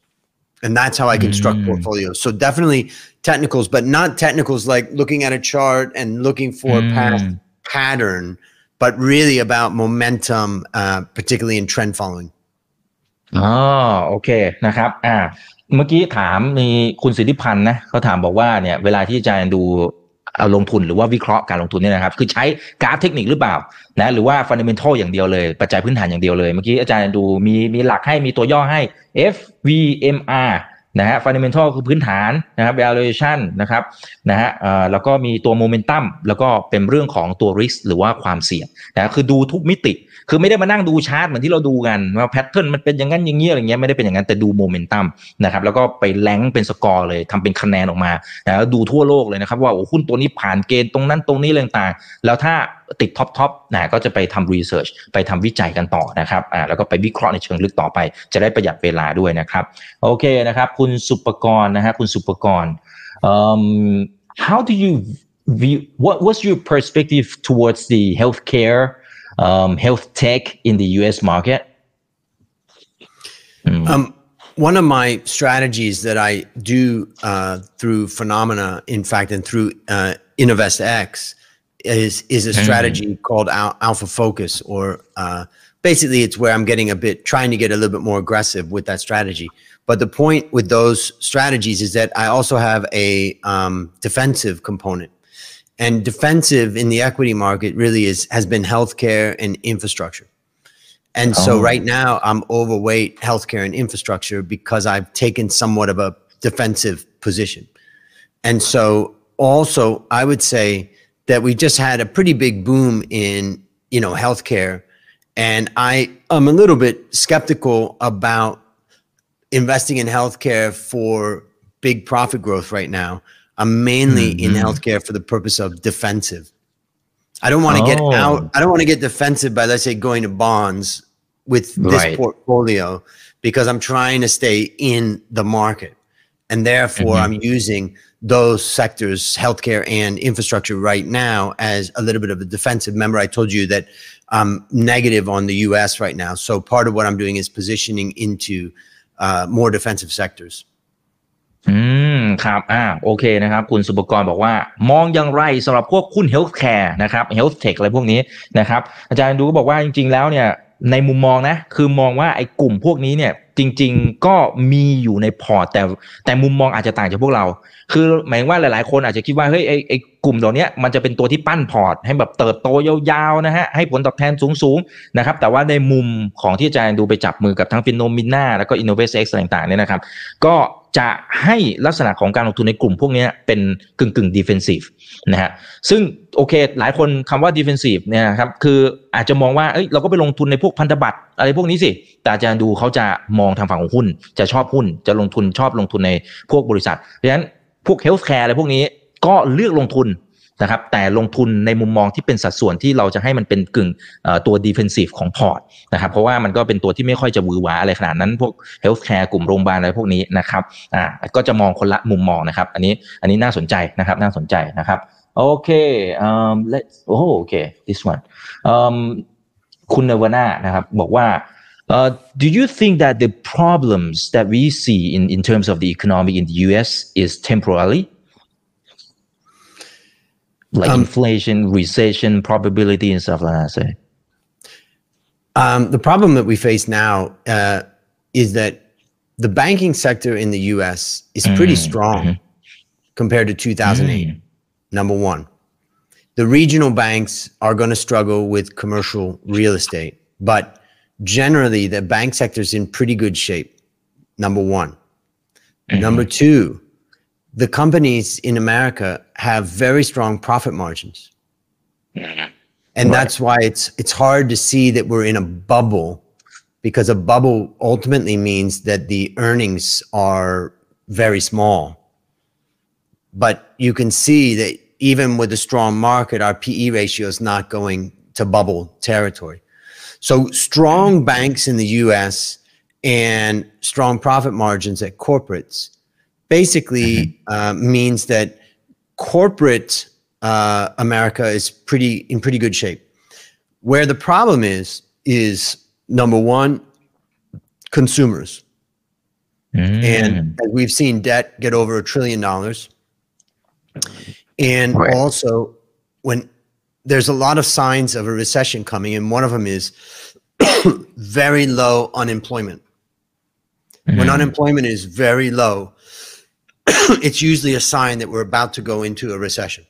And that's how I construct Mm. portfolios. So definitely technicals, but not technicals like looking at a chart and looking for a past Mm. pattern, but really about momentum, uh, particularly in trend following. อ๋อโอเคนะครับอ่าเมื่อกี้ถามมีคุณสิทธิพันธ์นะเขาถามบอกว่าเนี่ยเวลาที่อาจารย์ดูเอาลงทุนหรือว่าวิเคราะห์การลงทุนเนี่ยนะครับ คือใช้กราฟเทคนิคหรือเปล่านะหรือว่าฟันเดเมนทัลอย่างเดียวเลย ปัจจัยพื้นฐานอย่างเดียวเลย เมื่อกี้อาจารย์ดูมีมีหลักให้มีตัวย่อให้ FVMR นะฮะ fundamental คือพื้นฐานนะครับ valuation นะครับนะฮะแล้วก็มีตัว momentum แล้วก็เป็นเรื่องของตัว risk หรือว่าความเสี่ยงนะคือดูทุกมิติ คือไม่ได้มานั่งดูชาร์ตเหมือนที่เราดูกันว่าแพทเทิร์นมันเป็นอย่างนั้นอย่างนี้อะไรเงี้ยไม่ได้เป็นอย่างนั้นแต่ดูโมเมนตัมนะครับแล้วก็ไปแรงเป็นสกอร์เลยทำเป็นคะแนนออกมาแล้วดูทั่วโลกเลยนะครับว่าโอ้หุ้นตัวนี้ผ่านเกณฑ์ตรงนั้นตรงนี้อะไรต่างๆแล้วถ้าติดท็อปท็อปนะก็จะไปทำรีเสิร์ชไปทำวิจัยกันต่อนะครับอ่าแล้วก็ไปวิเคราะห์ในเชิงลึกต่อไป จะได้ประหยัดเวลาด้วยนะครับโอเคนะครับ คุณสุปกรณ์นะฮะคุณสุปกรณ์ um, how do you view what what's your perspective towards the healthcare um, health tech in the US market? Mm. Um, one of my strategies that I do uh, through Finnomena, in fact, and through uh, InnovestX, is is a strategy called Al- Alpha Focus, or uh, basically, it's where I'm getting a bit trying to get a little bit more aggressive with that strategy. But the point with those strategies is that I also have a um, defensive component, and defensive in the equity market really is has been healthcare and infrastructure. And so Oh. right now I'm overweight healthcare and infrastructure because I've taken somewhat of a defensive position. And so also I would say that we just had a pretty big boom in, you know, healthcare and I am a little bit skeptical about investing in healthcare for big profit growth right now. I'm mainly in Mhm. healthcare for the purpose of defensive. I don't want to get Oh. out. I don't want to get defensive by let's say going to bonds with this Right. portfolio because I'm trying to stay in the market. And therefore Mhm. I'm using those sectors, healthcare and infrastructure right now as a little bit of a defensive. Remember, I told you that I'm negative on the US right now. So part of what I'm doing is positioning into uh, more defensive sectors. อืมครับอ่าโอเคนะครับ คุณสุปกรณ์บอกว่า มองอย่างไรสำหรับพวกคุณเฮลท์แคร์นะครับเฮลท์เทคอะไรพวกนี้นะครับ อาจารย์ดูก็บอกว่าจริง ๆ แล้วเนี่ยในมุมมองนะ คือมองว่าไอ้กลุ่มพวกนี้เนี่ยจริง ๆ ก็มีอยู่ในพอร์ตแต่แต่มุมมองอาจจะต่างจากพวกเรา คือหมายว่าหลายๆ คนอาจจะคิดว่าเฮ้ยไอ้ไอ้ กลุ่มเหล่านี้มันจะเป็นตัวที่ปั้นพอร์ต ให้แบบเติบโตยาวๆนะฮะให้ผลตอบแทนสูงๆนะครับแต่ว่าในมุมของที่อาจารย์ดูไปจับมือกับทั้งฟินโนมิน่าแล้วก็อินโนเวสเอ็กซ์ต่างๆเนี่ยนะครับ ก็จะให้ลักษณะของการลงทุนในกลุ่มพวกเนี้ยเป็นกึ่งกึ่งดิเฟนซีฟนะฮะซึ่งโอเค หลายคนคำว่าดิเฟนซีฟเนี่ยครับคืออาจจะมองว่าเอ้ยเราก็ไปลงทุนในพวกพันธบัตรอะไรพวกนี้สิ แต่อาจารย์ดูเขาจะมองทางฝั่งของหุ้น จะชอบหุ้น จะลงทุนชอบลงทุนในพวกบริษัท เพราะฉะนั้นพวกเฮลท์แคร์อะไรพวกนี้ ก็เลือกลงทุนนะครับแต่ลงทุนในมุมมองที่เป็นสัดส่วนที่เราจะให้มันเป็นกึ่งตัวดิเฟนซีฟของพอร์ตนะครับเพราะว่ามันก็เป็นตัวที่ไม่ค่อยจะวือหวาอะไรขนาดนั้น พวกเฮลท์แคร์กลุ่มโรงพยาบาลอะไรพวกนี้นะครับอ่าก็จะมองคนละมุมมองนะครับ อันนี้อันนี้น่าสนใจนะครับน่าสนใจนะครับโอเค um let's โอ้โอเค this one um คุณเนวนานะครับบอกว่า uh, do you think that the problems that we see in in terms of the economy in the US is temporary like Um, inflation recession probability and stuff like that say Um, the problem that we face now uh, is that the banking sector in the US is pretty Mm, strong mhm. compared to 2008. Mm. Number one. The regional banks are going to struggle with commercial real estate, but generally the bank sector is in pretty good shape. Number one. Number two, the companies in America have very strong profit margins. Mm-hmm. And Right. that's why it's it's hard to see that we're in a bubble because a bubble ultimately means that the earnings are very small. But you can see that even with a strong market, our PE ratio is not going to bubble territory. So strong banks in the US and strong profit margins at corporates basically uh, means that corporate uh, America is pretty in pretty good shape. Where the problem is is number one, consumers, Mm. and we've seen debt get over a trillion dollars, and Right. also when there's a lot of signs of a recession coming, and one of them is very low unemployment. When Mm. unemployment is very low, it's usually a sign that we're about to go into a recession.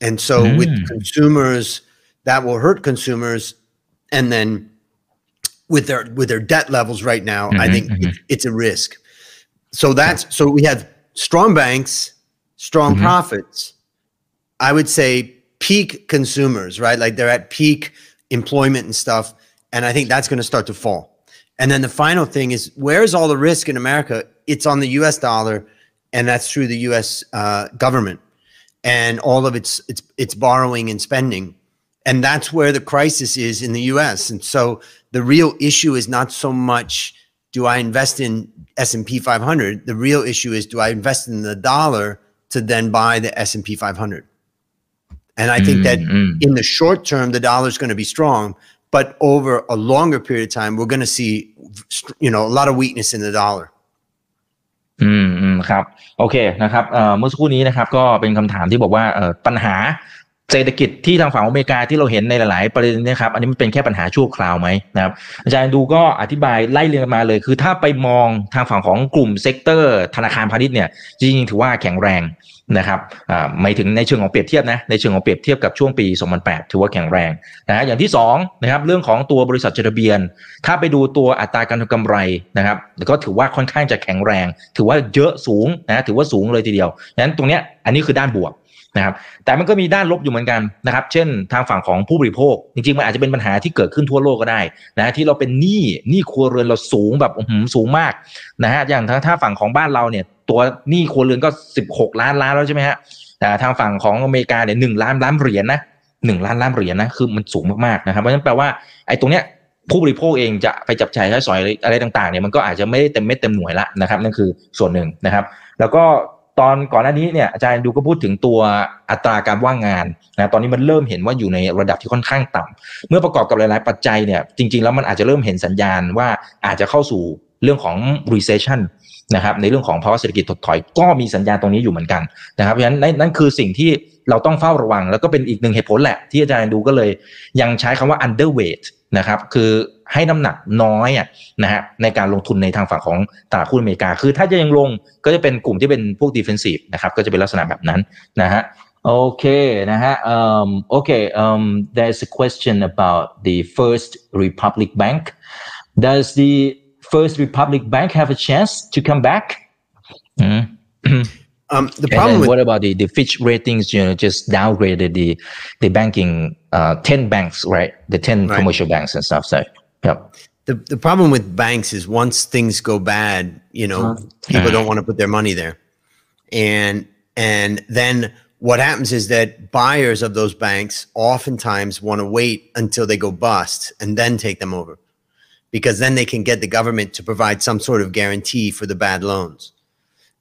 And so with Mm. consumers, that will hurt consumers. And then with their with their debt levels right now, I Mhm, think mhm. it's, it's a risk. So that's so we have strong banks, strong Mhm. profits. I would say peak consumers, right? Like they're at peak employment and stuff. And I think that's going to start to fall. And then the final thing is where's all the risk in America? It's on the US dollar, and that's through the US uh, government and all of its, its, its borrowing and spending. And that's where the crisis is in the US. And so the real issue is not so much do I invest in S&P 500? The real issue is do I invest in the dollar to then buy the S&P 500? And I think that Mm, mm. in the short term, the dollar is going to be strong, but over a longer period of time, we're going to see, you know, a lot of weakness in the dollar. อืมอืมครับ โอเคนะครับเอ่อเมื่อสักครู่นี้นะครับ ก็เป็นคำถามที่บอกว่าเอ่อปัญหา เศรษฐกิจที่ทางฝั่งอเมริกาที่เราเห็นในหลาย ๆ ประเด็นนะครับอันนี้มันเป็นแค่ปัญหาชั่วคราวไหมนะครับอาจารย์ดูก็อธิบายไล่เรียงมาเลย คือถ้าไปมองทางฝั่งของกลุ่มเซกเตอร์ ธนาคารพาณิชย์เนี่ยจริง ๆ ถือว่าแข็งแรงนะครับอ่าหมายถึงในเชิงของเปรียบเทียบนะในเชิงของเปรียบเทียบกับช่วงปี 2008 ถือว่าแข็งแรงนะอย่างที่สองนะครับเรื่องของตัวบริษัทจดทะเบียน ถ้าไปดูตัวอัตราการทำกำไรนะครับก็ถือว่าค่อนข้างจะแข็งแรง ถือว่าเยอะสูงนะถือว่าสูงเลยทีเดียวนั้นตรงเนี้ยอันนี้คือด้านบวก นะครับแต่มันก็มีด้านลบอยู่เหมือนกันนะครับ เช่นทางฝั่งของผู้บริโภค จริงๆ มันอาจจะเป็นปัญหาที่เกิดขึ้นทั่วโลกก็ได้นะที่เราเป็นหนี้หนี้ครัวเรือนเราสูงแบบอื้อหือสูงมากนะฮะอย่างถ้าถ้าฝั่งของบ้านเราเนี่ย ตัวหนี้ครัวเรือนก็ 16 ล้านล้านแล้วใช่ไหมฮะแต่ทางฝั่งของอเมริกาเนี่ยหนึ่งล้านล้านเหรียญนะหนึ่งล้านล้านเหรียญนะคือมันสูงมากๆนะครับเพราะฉะนั้นแปลว่าไอ้ตรงเนี้ยผู้บริโภคเองจะไปจับจ่ายใช้สอยอะไรอะไรต่างๆเนี่ยมันก็อาจจะไม่ได้เต็มเม็ดเต็มหน่วยละนะครับนั่นคือส่วนหนึ่งนะครับ แล้วก็ ตอนก่อนหน้านี้เนี่ยอาจารย์ดูก็พูดถึงตัวอัตราการว่างงานนะตอนนี้มันเริ่มเห็นว่าอยู่ในระดับที่ค่อนข้างต่ำเมื่อประกอบกับหลายๆ ปัจจัยเนี่ยจริง ๆ แล้วมันอาจจะเริ่มเห็นสัญญาณว่าอาจจะเข้าสู่เรื่องของ recession นะครับในเรื่องของภาวะเศรษฐกิจถดถอยก็มีสัญญาณตรงนี้อยู่เหมือนกันนะครับเพราะฉะนั้นนั่นคือสิ่งที่ เราต้องเฝ้าระวัง แล้วก็เป็นอีกหนึ่งเหตุผลแหละ ที่อาจารย์ดูก็เลยยังใช้คำว่า underweight นะครับคือให้น้ำหนักน้อยอะนะฮะในการลงทุนในทางฝั่งของตลาดหุ้นอเมริกา คือถ้าจะยังลงก็จะเป็นกลุ่มที่เป็นพวก defensive นะครับก็จะเป็นลักษณะแบบนั้นนะฮะโอเคนะฮะ um, okay um, there's a question about the First Republic Bank does the First Republic Bank have a chance to come back Mhm. Um, the And problem then with what about the, the Fitch ratings? You know, just downgraded the the banking uh, ten banks, right? The ten Right. commercial banks and stuff. So, yep. the, the problem with banks is once things go bad, you know, people don't want to put their money there. And and then what happens is that buyers of those banks oftentimes want to wait until they go bust and then take them over. Because then they can get the government to provide some sort of guarantee for the bad loans.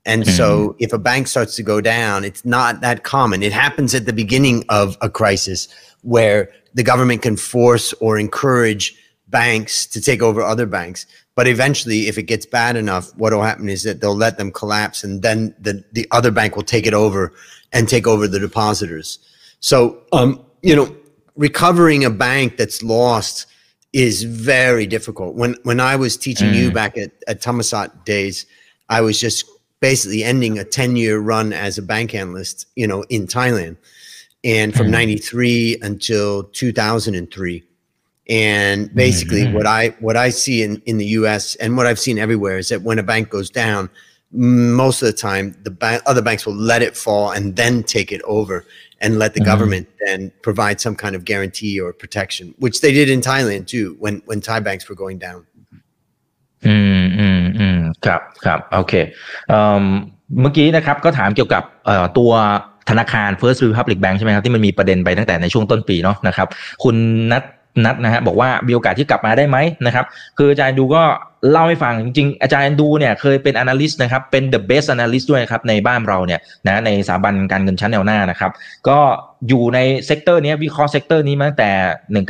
And so if a bank starts to go down, it's not that common. It happens at the beginning of a crisis where the government can force or encourage banks to take over other banks. But eventually, if it gets bad enough, what will happen is that they'll let them collapse and then the, the other bank will take it over and take over the depositors. So, um, you know, recovering a bank that's lost is very difficult. When when I was teaching you back at, at Thammasat days, I was just basically ending a 10 year run as a bank analyst, you know, in Thailand. And from mm-hmm. 93 until 2003. And mm-hmm. basically mm-hmm. what I, what I see in, in the US and what I've seen everywhere is that when a bank goes down, most of the time the ba- other banks will let it fall and then take it over and let the mm-hmm. government then provide some kind of guarantee or protection, which they did in Thailand too, when, when Thai banks were going down. Mm-hmm. mm-hmm. ครับครับโอเคเอ่อเมื่อกี้นะครับก็ถามเกี่ยวกับตัวธนาคาร First Republic Bank ใช่ไหมครับที่มันมีประเด็นไปตั้งแต่ในช่วงต้นปีเนาะนะครับ คุณนัทนัทนะฮะบอกว่ามีโอกาสที่กลับมาได้ไหมนะครับ คืออาจารย์ดูก็ เล่าให้ฟังจริงๆ อาจารย์ดูเนี่ยเคยเป็น analyst นะครับ เป็น the best analyst ด้วยครับในบ้านเราเนี่ยนะในสถาบันการเงินชั้นแนวหน้านะครับ ก็อยู่ในเซกเตอร์นี้วิเคราะห์เซกเตอร์นี้มาตั้งแต่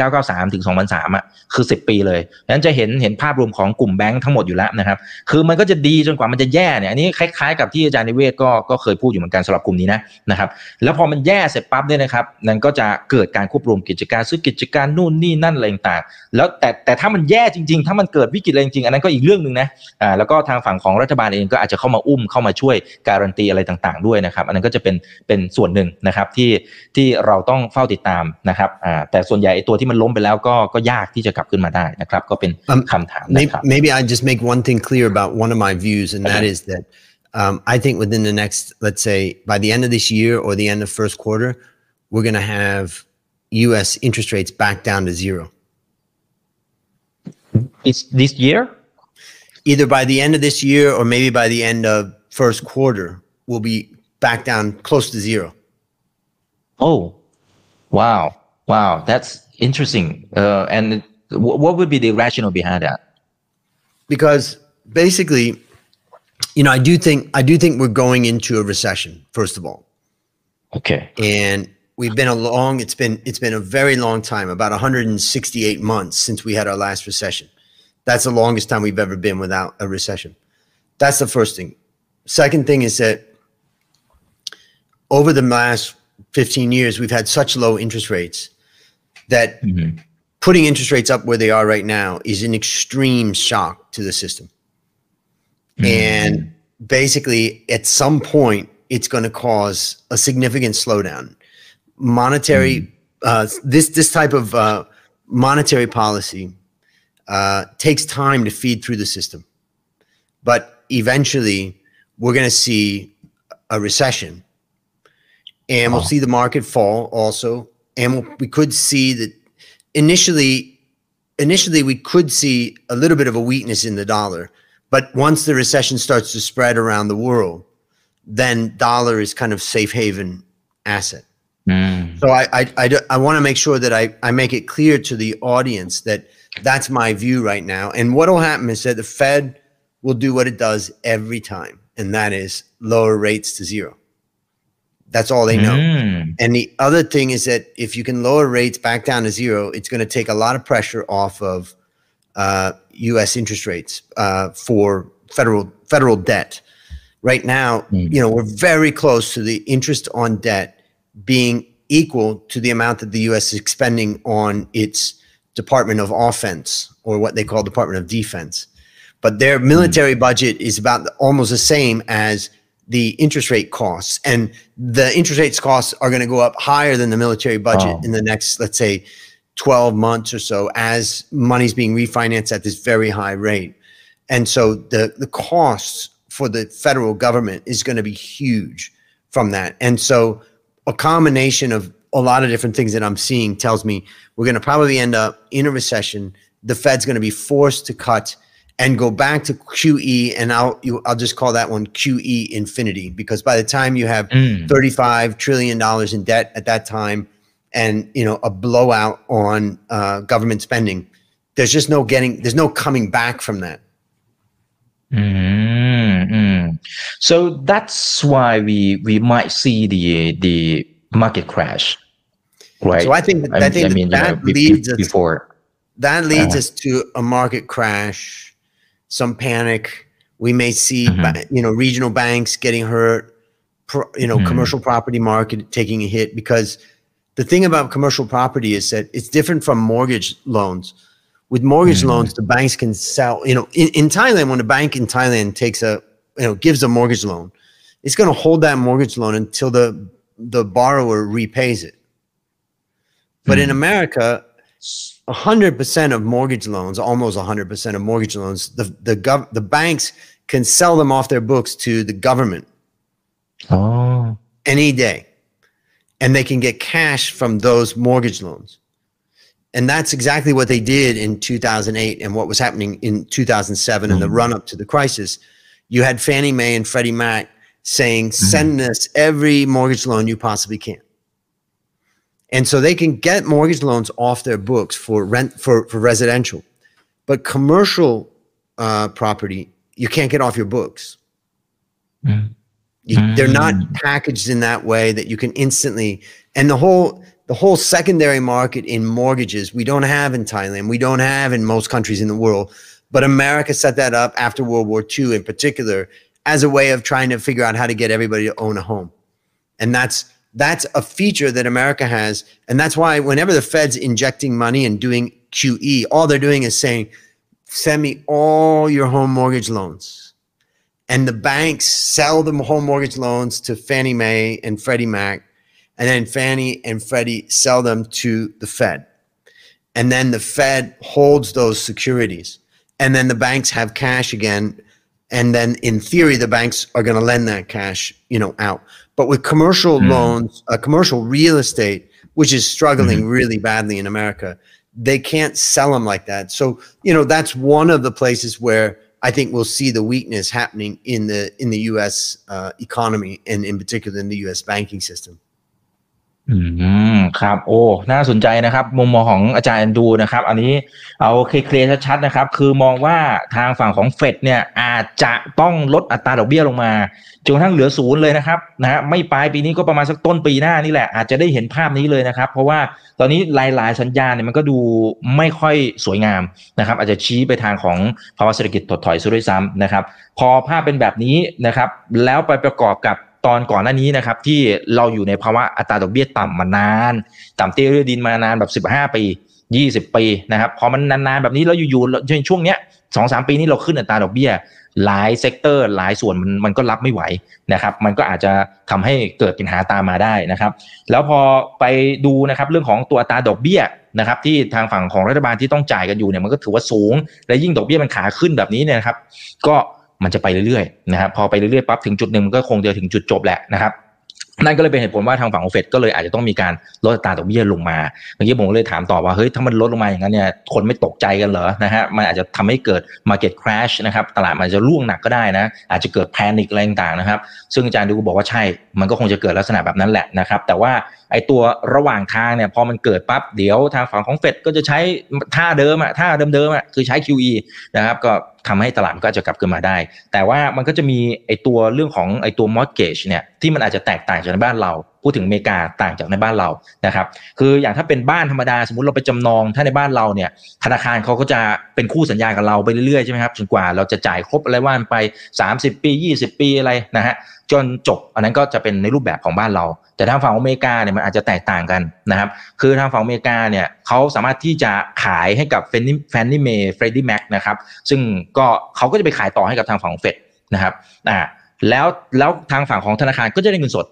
1993 ถึง 2003อะคือ 10 ปีเลยนั้นจะเห็นเห็นภาพรวมของกลุ่มแบงค์ทั้งหมดอยู่แล้วนะครับ คือมันก็จะดีจนกว่ามันจะแย่เนี่ยอันนี้คล้ายๆ กับที่อาจารย์นิเวศก็ก็เคยพูดอยู่เหมือนกันสำหรับกลุ่มนี้นะนะครับแล้วพอมันแย่เสร็จปั๊บเนี่ยนะครับนั่นก็จะเกิดการควบรวมกิจการซื้อกิจการนู่นนี่นั่นอะไรต่างๆแล้วแต่แต่ถ้ามันแย่จริง ๆ ถ้ามันเกิดวิกฤตอะไรจริงๆอันนั้นก็อีกเรื่องหนึ่งนะอ่าแล้วก็ทางฝั่งของรัฐบาลเองก็อาจจะเข้ามาอุ้มเข้ามาช่วยการันตีอะไรต่างๆ ด้วยนะครับ อันนั้นก็จะเป็นเป็นส่วนหนึ่งนะครับที่ที่เราต้องเฝ้าติดตามนะครับอ่าแต่ส่วนใหญ่ไอ้ตัวที่มันล้มไปแล้วก็ก็ยากที่จะกลับขึ้นมาได้นะครับก็เป็น Um, คำถาม Maybe, นะครับ maybe I just make one thing clear about one of my views, and that Okay. is that um, I think within the next, let's say, by the end of this year or the end of first quarter, we're going to have U.S. interest rates back down to zero. It's this year Either by the end of this year or maybe by the end of first quarter, we'll be back down close to zero. Oh, wow, wow, that's interesting. Uh, and wh- what would be the rationale behind that? because basically you know i do think i do think we're going into a recession first of all Okay. and we've been a long it's been it's been a very long time about 168 months since we had our last recession that's the longest time we've ever been without a recession. That's the first thing. Second thing is that over the last 15 years we've had such low interest rates that Mhm. putting interest rates up where they are right now is an extreme shock to the system. And basically at some point it's going to cause a significant slowdown. Monetary uh, this this type of uh, monetary policy uh, takes time to feed through the system. But eventually we're going to see a recession. And we'll Oh. see the market fall also. And we'll, we could see that initially initially we could see a little bit of a weakness in the dollar. But once the recession starts to spread around the world then dollar is kind of safe haven asset. Mm. so I I, I, I want to make sure that I, I make it clear to the audience that that's my view right now. And what will happen is that the Fed will do what it does every time, and that is lower rates to zero. That's all they know. Mm. And the other thing is that if you can lower rates back down to zero, it's going to take a lot of pressure off of uh, U.S. interest rates uh, for federal federal debt. Right now, Mm. you know, we're very close to the interest on debt being equal to the amount that the U.S. is expending on its Department of Offense or what they call Department of Defense. But their military hmm. budget is about almost the same as the interest rate costs, and the interest rates costs are going to go up higher than the military budget Oh. in the next, let's say, 12 months or so as money's being refinanced at this very high rate. And so the, the costs for the federal government is going to be huge from that. And so a combination of a lot of different things that I'm seeing tells me we're going to probably end up in a recession. The Fed's going to be forced to cut and go back to QE, and I'll you, I'll just call that one QE infinity because by the time you have Mm. 35 trillion dollars in debt at that time, and you know a blowout on uh, government spending, there's just no getting, there's no coming back from that. Mm, mm. So that's why we we might see the the market crash, right? So I think I, I, think I mean, you know, that be- be- leads us before. that leads Uh, us to a market crash, some panic. We may see, Mhm. you know, regional banks getting hurt, pro, you know, Mhm. commercial property market taking a hit because the thing about commercial property is that it's different from mortgage loans. With mortgage mm. loans, the banks can sell. You know, in, in Thailand, when a bank in Thailand takes a you know gives a mortgage loan, it's going to hold that mortgage loan until the the borrower repays it. But mm. in America, 100% of mortgage loans, almost 100% of mortgage loans, the the gov- the banks can sell them off their books to the government. Oh. Any day. And they can get cash from those mortgage loans. And that's exactly what they did in 2008 and what was happening in 2007 mm. in the run up to the crisis. You had Fannie Mae and Freddie Mac saying, mm-hmm. send us every mortgage loan you possibly can. And so they can get mortgage loans off their books for rent for, for residential. But commercial uh, property, you can't get off your books. Mm. You, they're not mm. packaged in that way that you can instantly and the whole the whole secondary market in mortgages we don't have in Thailand, we don't have in most countries in the world, but America set that up after World War II in particular as a way of trying to figure out how to get everybody to own a home. And that's that's a feature that America has. And that's why whenever the Fed's injecting money and doing QE, all they're doing is saying, send me all your home mortgage loans. And the banks sell the home mortgage loans to Fannie Mae and Freddie Mac. And then Fannie and Freddie sell them to the Fed. And then the Fed holds those securities. And then the banks have cash again. And then in theory, the banks are going to lend that cash, you know, out. But with commercial mm. loans, uh, commercial real estate, which is struggling mm. really badly in America, they can't sell them like that. So, you know, that's one of the places where I think we'll see the weakness happening in the in the U.S. Uh, economy and in particular in the U.S. banking system. อืมครับ โอ้น่าสนใจนะครับ มุมมองของอาจารย์ดูนะครับ อันนี้เอาเคลียร์ชัดๆนะครับ คือมองว่าทางฝั่งของเฟดเนี่ยอาจจะต้องลดอัตราดอกเบี้ยลงมาจนกระทั่งเหลือศูนย์เลยนะครับนะฮะไม่ปลายปีนี้ก็ประมาณสักต้นปีหน้านี่แหละอาจจะได้เห็นภาพนี้เลยนะครับ เพราะว่าตอนนี้หลายๆสัญญาณเนี่ยมันก็ดูไม่ค่อยสวยงามนะครับ อาจจะชี้ไปทางของภาวะเศรษฐกิจถดถอยซะด้วยซ้ำนะครับ พอภาพเป็นแบบนี้นะครับ แล้วไปประกอบกับ ตอนก่อนหน้านี้นะครับที่เราอยู่ในภาวะอัตราดอกเบี้ยต่ำมานาน ต่ำเตี้ยเรือดินมานานแบบ 15 ปี 20 ปีนะครับพอมันนานๆแบบนี้แล้วอยู่ๆในช่วงเนี้ยสองสามปีนี้เราขึ้นอัตราดอกเบี้ย หลายเซกเตอร์หลายส่วนมันมันก็รับไม่ไหวนะครับ มันก็อาจจะทำให้เกิดปัญหาตามมาได้นะครับ แล้วพอไปดูนะครับเรื่องของตัวอัตราดอกเบี้ยนะครับที่ทางฝั่งของรัฐบาลที่ต้องจ่ายกันอยู่เนี่ยมันก็ถือว่าสูง และยิ่งดอกเบี้ยมันขาขึ้นแบบนี้เนี่ยนะครับ ก็ มันจะไปเรื่อยๆนะครับพอไปเรื่อยๆปั๊บถึงจุดหนึ่งมันก็คงจะถึงจุดจบแหละนะครับนั่นก็เลยเป็นเหตุผลว่าทางฝั่งของเฟดก็เลยอาจจะต้องมีการลดอัตราดอกเบี้ยลงมาเมื่อกี้ผมเลยถามต่อว่าเฮ้ยถ้ามันลดลงมาอย่างนั้นเนี่ยคนไม่ตกใจกันเหรอนะฮะมันอาจจะทำให้เกิด market crash นะครับตลาดมันจะร่วงหนักก็ได้นะ อาจจะเกิดแพนิคอะไรต่างๆนะครับ ซึ่งอาจารย์ดูบอกว่าใช่มันก็คงจะเกิดลักษณะแบบนั้นแหละนะครับ แต่ว่า ไอ้ตัวระหว่างทางเนี่ยพอมันเกิดปั๊บเดี๋ยวทางฝั่งของเฟดก็จะใช้ท่าเดิมอะท่าเดิมๆอะคือใช้ QE นะครับก็ทำให้ตลาดก็จะกลับขึ้นมาได้ แต่ว่ามันก็จะมีไอตัวเรื่องของไอตัว mortgage เนี่ยที่มันอาจจะแตกต่างจากในบ้านเรา พูดถึงอเมริกาต่างจากในบ้านเรานะครับคืออย่างถ้าเป็นบ้านธรรมดาสมมติเราไปจำนองถ้าในบ้านเราเนี่ยธนาคารเขาก็จะเป็นคู่สัญญากับเราไปเรื่อยๆใช่ไหมครับจนกว่าเราจะจ่ายครบอะไรว่านไป 30 ปี 20 ปีอะไรนะฮะ จนจบ อันนั้นก็จะเป็นในรูปแบบของบ้านเรา แต่ทางฝั่งอเมริกาเนี่ยมันอาจจะแตกต่างกันนะครับ คือทางฝั่งอเมริกาเนี่ยเขาสามารถที่จะขายให้กับแฟนนี่แฟนนี่เมย์เฟรดดี้แม็กนะครับ ซึ่งก็เขาก็จะไปขายต่อให้กับทางฝั่งเฟดนะครับอ่าแล้วแล้วทางฝั่งของธนาคารก็จะได้เงินสด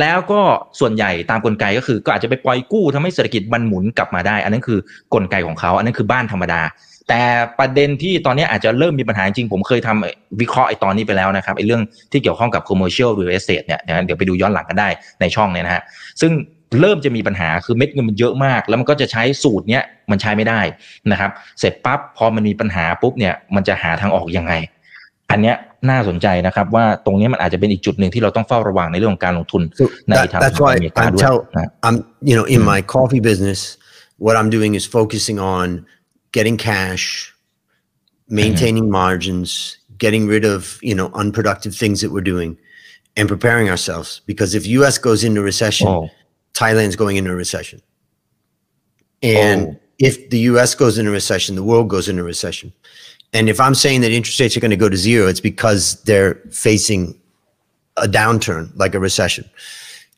แล้วก็ส่วนใหญ่ตามกลไกก็คือ ก็อาจจะไปปล่อยกู้ทำให้เศรษฐกิจมันหมุนกลับมาได้ อันนั้นคือกลไกของเขา อันนั้นคือบ้านธรรมดา แต่ประเด็นที่ตอนนี้อาจจะเริ่มมีปัญหาจริง ผมเคยทำวิเคราะห์ไอ้ตอนนี้ไปแล้วนะครับไอ้เรื่องที่เกี่ยวข้องกับ commercial real estate เนี่ยเดี๋ยวไปดูย้อนหลังกันได้ในช่องเนี่ยนะฮะซึ่งเริ่มจะมีปัญหาคือเม็ดเงินมันเยอะมาก แล้วมันก็จะใช้สูตรเนี้ยมันใช้ไม่ได้นะครับ เสร็จปั๊บพอมันมีปัญหาปุ๊บเนี่ยมันจะหาทางออกยังไง อันเนี้ยน่าสนใจนะครับ ว่าตรงนี้มันอาจจะเป็นอีกจุดหนึ่งที่เราต้องเฝ้าระวังในเรื่องของการลงทุนในทางอเมริกาด้วย I'm you know in my coffee business what I'm doing is focusing on getting cash, maintaining mm-hmm. margins, getting rid of you know unproductive things that we're doing, and preparing ourselves. Because if U.S. goes into recession, oh. Thailand's going into recession, and oh. if the U.S. goes into recession, the world goes into recession. And if I'm saying that interest rates are going to go to zero, it's because they're facing a downturn, like a recession.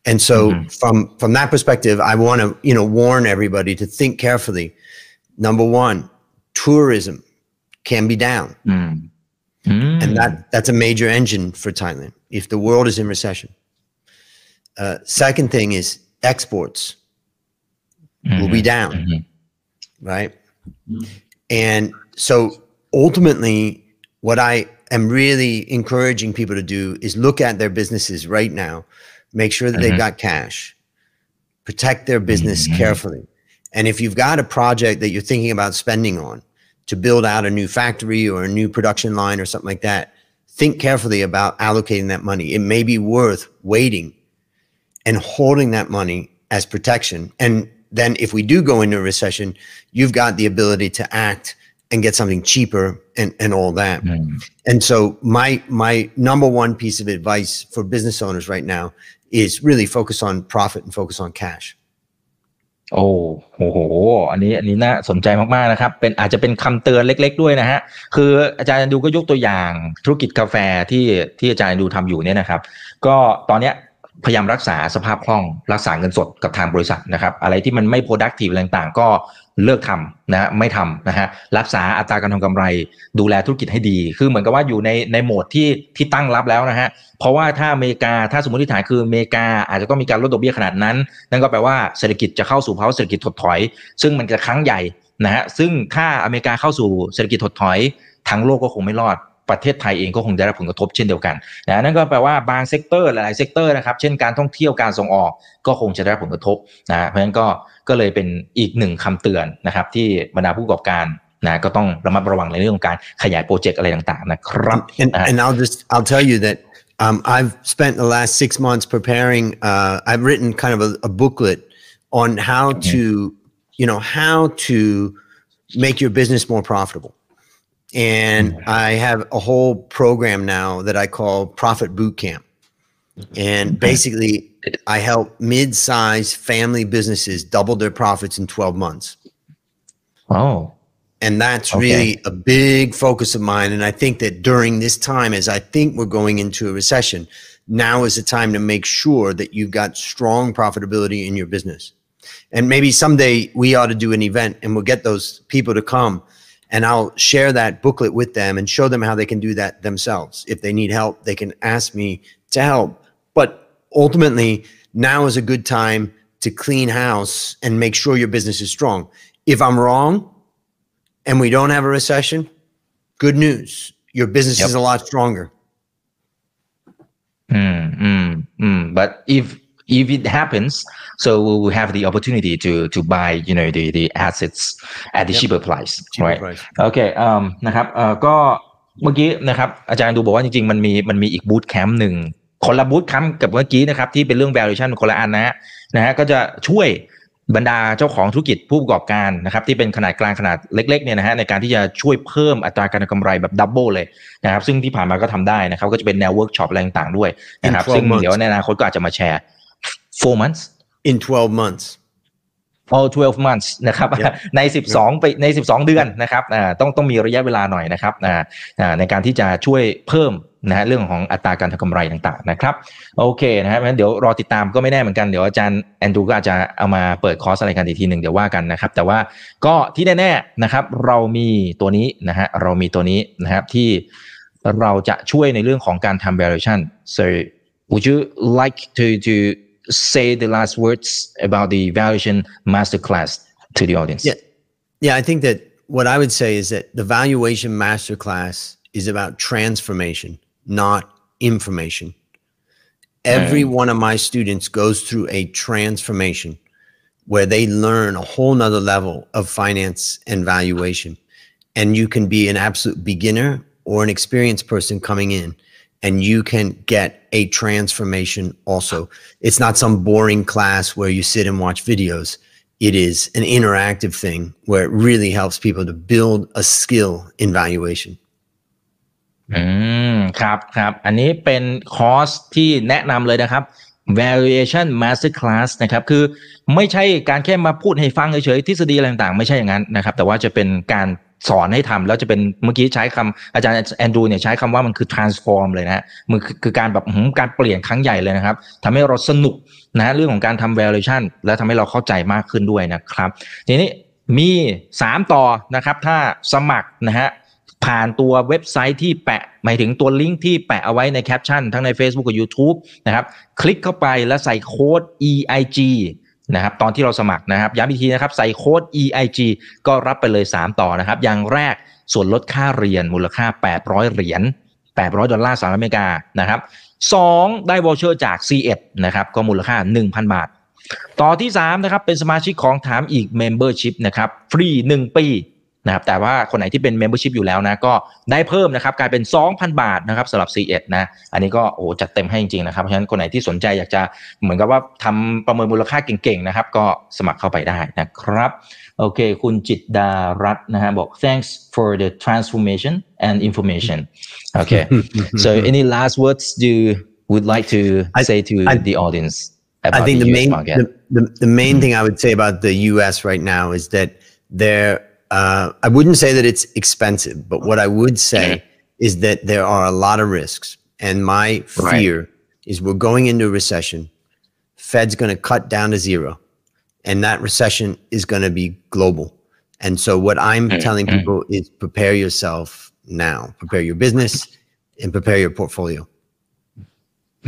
And so, mm-hmm. from from that perspective, I want to you know warn everybody to think carefully Number one, tourism can be down. Mm. Mm. And hmm. that, that's a major engine for Thailand if the world is in recession. Uh, second thing is exports mm-hmm. will be mm-hmm. down, mm-hmm. right? mm. And so ultimately, what I am really encouraging people to do is look at their businesses right now, make sure that they've mm-hmm. got cash, protect their business mm-hmm. carefully and if you've got a project that you're thinking about spending on, to build out a new factory or a new production line or something like that, think carefully about allocating that money. It may be worth waiting and holding that money as protection. And then if we do go into a recession, you've got the ability to act and get something cheaper and, and all that. Mm-hmm. And so my my number one piece of advice for business owners right now is really focus on profit and focus on cash. โอ้โห อันนี้อันนี้น่าสนใจมากๆนะครับ เป็นอาจจะเป็นคำเตือนเล็ก ๆ ด้วยนะฮะ คืออาจารย์ดูก็ยกตัวอย่างธุรกิจกาแฟที่ที่อาจารย์ดูทำอยู่เนี่ยนะครับ ก็ตอนเนี้ย พยายามรักษาสภาพคล่อง รักษาเงินสดกับทางบริษัทนะครับอะไรที่มันไม่ productive ไรต่างๆ ก็เลิกทำนะฮะไม่ทำนะฮะรักษาอัตราการทำกำไร ดูแลธุรกิจให้ดี คือเหมือนกับว่าอยู่ในในโหมดที่ที่ตั้งรับแล้วนะฮะเพราะว่าถ้าอเมริกาถ้าสมมติฐานคืออเมริกาอาจจะต้องมีการลดดอกเบี้ยขนาดนั้น นั่นก็แปลว่าเศรษฐกิจจะเข้าสู่ภาวะเศรษฐกิจถดถอย ซึ่งมันจะครั้งใหญ่นะฮะซึ่งถ้าอเมริกาเข้าสู่เศรษฐกิจถดถอยทั้งโลกก็คงไม่รอด ประเทศไทยเองก็คงได้รับผลกระทบเช่นเดียวกันนะนั่นก็แปลว่าบางเซกเตอร์หลายๆเซกเตอร์นะครับเช่นการท่องเที่ยวการส่งออกก็คงจะได้รับผลกระทบนะเพราะฉะนั้นก็ก็เลยเป็นอีกหนึ่งคำเตือนนะครับที่บรรดาผู้ประกอบการนะก็ต้องระมัดระวังในเรื่องของการขยายโปรเจกต์อะไรต่างๆนะครับ And, นะฮะ and I'll just I'll tell you that um, I've spent the last six months preparing. Uh, I've written kind of a, a booklet on how to, you know, how to make your business more profitable. And mm-hmm. I have a whole program now that I call Profit Boot Camp. And mm-hmm. basically, I help mid-sized family businesses double their profits in 12 months. Oh. And that's Okay. really a big focus of mine. And I think that during this time, as I think we're going into a recession, now is the time to make sure that you've got strong profitability in your business. And maybe someday we ought to do an event and we'll get those people to come and I'll share that booklet with them and show them how they can do that themselves. If they need help, they can ask me to help. But ultimately, now is a good time to clean house and make sure your business is strong. If I'm wrong and we don't have a recession, good news. Your business yep. is a lot stronger. Mm, mm, mm. But if if it happens so we will have the opportunity to to buy you know the the assets at the Yep. cheaper price Cheaper right price. โอเคอืมนะครับเอ่อก็เมื่อกี้นะครับอาจารย์ดูบอกว่าจริงๆ มันมีมันมีอีกบูตแคมป์หนึ่งคนละบูตแคมป์กับเมื่อกี้นะครับที่เป็นเรื่อง valuation คนละอันนะฮะนะฮะก็จะช่วยบรรดาเจ้าของธุรกิจผู้ประกอบการนะครับที่เป็นขนาดกลางขนาดเล็กๆเนี่ยนะฮะในการที่จะช่วยเพิ่มอัตราการกำไรแบบดับเบิลเลยนะครับซึ่งที่ผ่านมาก็ทำได้นะครับก็จะเป็นแนวเวิร์กช็อปอะไรต่างๆด้วยนะครับ In 12ซึ่ง months เดี๋ยวในอนาคตก็อาจจะมาแชร์ four months In 12 months. all 12 months นะครับ Yep. ใน 12 ไปใน 12 เดือนนะครับอ่าต้องต้องมีระยะเวลาหน่อยนะครับอ่าอ่าในการที่จะช่วยเพิ่มนะฮะเรื่องของอัตราการทำกำไรต่างๆนะครับ โอเคนะฮะเพราะฉะนั้นเดี๋ยวรอติดตามก็ไม่แน่เหมือนกันเดี๋ยวอาจารย์แอนดรูก็อาจจะเอามาเปิดคอร์สอะไรกันอีกทีหนึ่งเดี๋ยวว่ากันนะครับ แต่ว่าก็ที่แน่ๆนะครับ เรามีตัวนี้นะฮะเรามีตัวนี้นะครับที่เราจะช่วยในเรื่องของการทำ valuation so would you like to to say the last words about the valuation masterclass to the audience Yeah. Yeah, I think that what I would say is that the valuation masterclass is about transformation, not information. Every one of my students goes through a transformation where they learn a whole nother level of finance and valuation. And you can be an absolute beginner or an experienced person coming in and you can get a transformation also. It's not some boring class where you sit and watch videos. It is an interactive thing where it really helps people to build a skill in valuation. อืมครับครับอันนี้เป็นคอร์สที่แนะนำเลยนะครับ valuation masterclass นะครับคือไม่ใช่การแค่มาพูดให้ฟังเฉยๆทฤษฎีอะไรต่างๆ ไม่ใช่อย่างนั้นนะครับ แต่ว่าจะเป็นการ สอนให้ทำแล้วจะเป็นเมื่อกี้ใช้คำอาจารย์แอนดูเนี่ยใช้คำว่ามันคือ transform เลยนะฮะมันคือคือการแบบการเปลี่ยนครั้งใหญ่เลยนะครับทำให้เราสนุกนะเรื่องของการทำ valuation และทำให้เราเข้าใจมากขึ้นด้วยนะครับ ทีนี้มี 3 ต่อนะครับ ถ้าสมัครนะฮะผ่านตัวเว็บไซต์ที่แปะ หมายถึงตัวลิงก์ที่แปะเอาไว้ในแคปชั่นทั้งใน Facebook กับ YouTube นะครับ คลิกเข้าไปแล้วใส่โค้ด EIG นะครับตอนที่เราสมัครนะครับย้ำอีกทีนะครับใส่โค้ด EIG ก็รับไปเลย 3 ต่อนะครับ อย่างแรกส่วนลดค่าเรียนมูลค่า 800 เหรียญ800 ดอลลาร์สหรัฐอเมริกานะครับ2ได้วอลเชอร์จาก C1 นะครับก็มูลค่า 1,000 บาท ต่อที่ 3 นะครับ เป็นสมาชิกของถามอีก Membership นะครับฟรี 1 ปี นะครับแต่ว่าคนไหนที่เป็น Membership อยู่แล้วนะก็ได้เพิ่มนะครับกลายเป็น 2,000 บาทนะครับสำหรับ C1 นะอันนี้ก็โอ้จัดเต็มให้จริงๆนะครับเพราะฉะนั้นคนไหนที่สนใจอยากจะเหมือนกับว่าทำประเมินมูลค่าเก่งๆนะครับก็สมัครเข้าไปได้นะครับโอเค คุณจิตดารัตน์นะฮะบอก thanks for the transformation and information okay so any last words you would like to I- say to I- the audience about I think the, the US main market the, the, the main thing I would say about the U.S. right now is that there. Uh, I wouldn't say that it's expensive, but what I would say is that there are a lot of risks, and my Right. fear is we're going into a recession. Fed's going to cut down to zero, and that recession is going to be global. And so, what I'm telling people is prepare yourself now, prepare your business, and prepare your portfolio.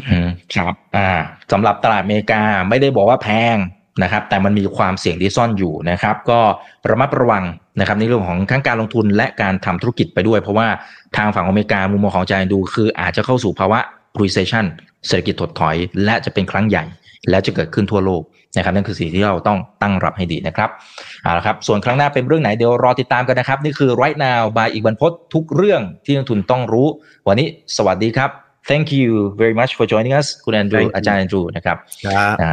อืมครับอ่าสำหรับตลาดอเมริกาไม่ได้บอกว่าแพง นะครับแต่มันมีความเสี่ยงที่ซ่อนอยู่นะครับ ก็ระมัดระวังนะครับในเรื่องของทั้งการลงทุนและการทำธุรกิจไปด้วย เพราะว่าทางฝั่งอเมริกามุมมองของอาจารย์ดู คืออาจจะเข้าสู่ภาวะ recession เศรษฐกิจถดถอย และจะเป็นครั้งใหญ่ และจะเกิดขึ้นทั่วโลกนะครับนั่นคือสิ่งที่เราต้องตั้งรับให้ดีนะครับเอาละครับส่วนครั้งหน้าเป็นเรื่องไหนเดี๋ยวรอติดตามกันนะครับ นี่คือ right now by อีกบรรพตทุกเรื่องที่นักทุนต้องรู้ วันนี้สวัสดีครับ thank you very much for joining us คุณแอนดรู Thank you อาจารย์แอนดรูนะครับ Uh, อ่า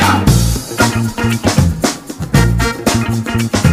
Thank you.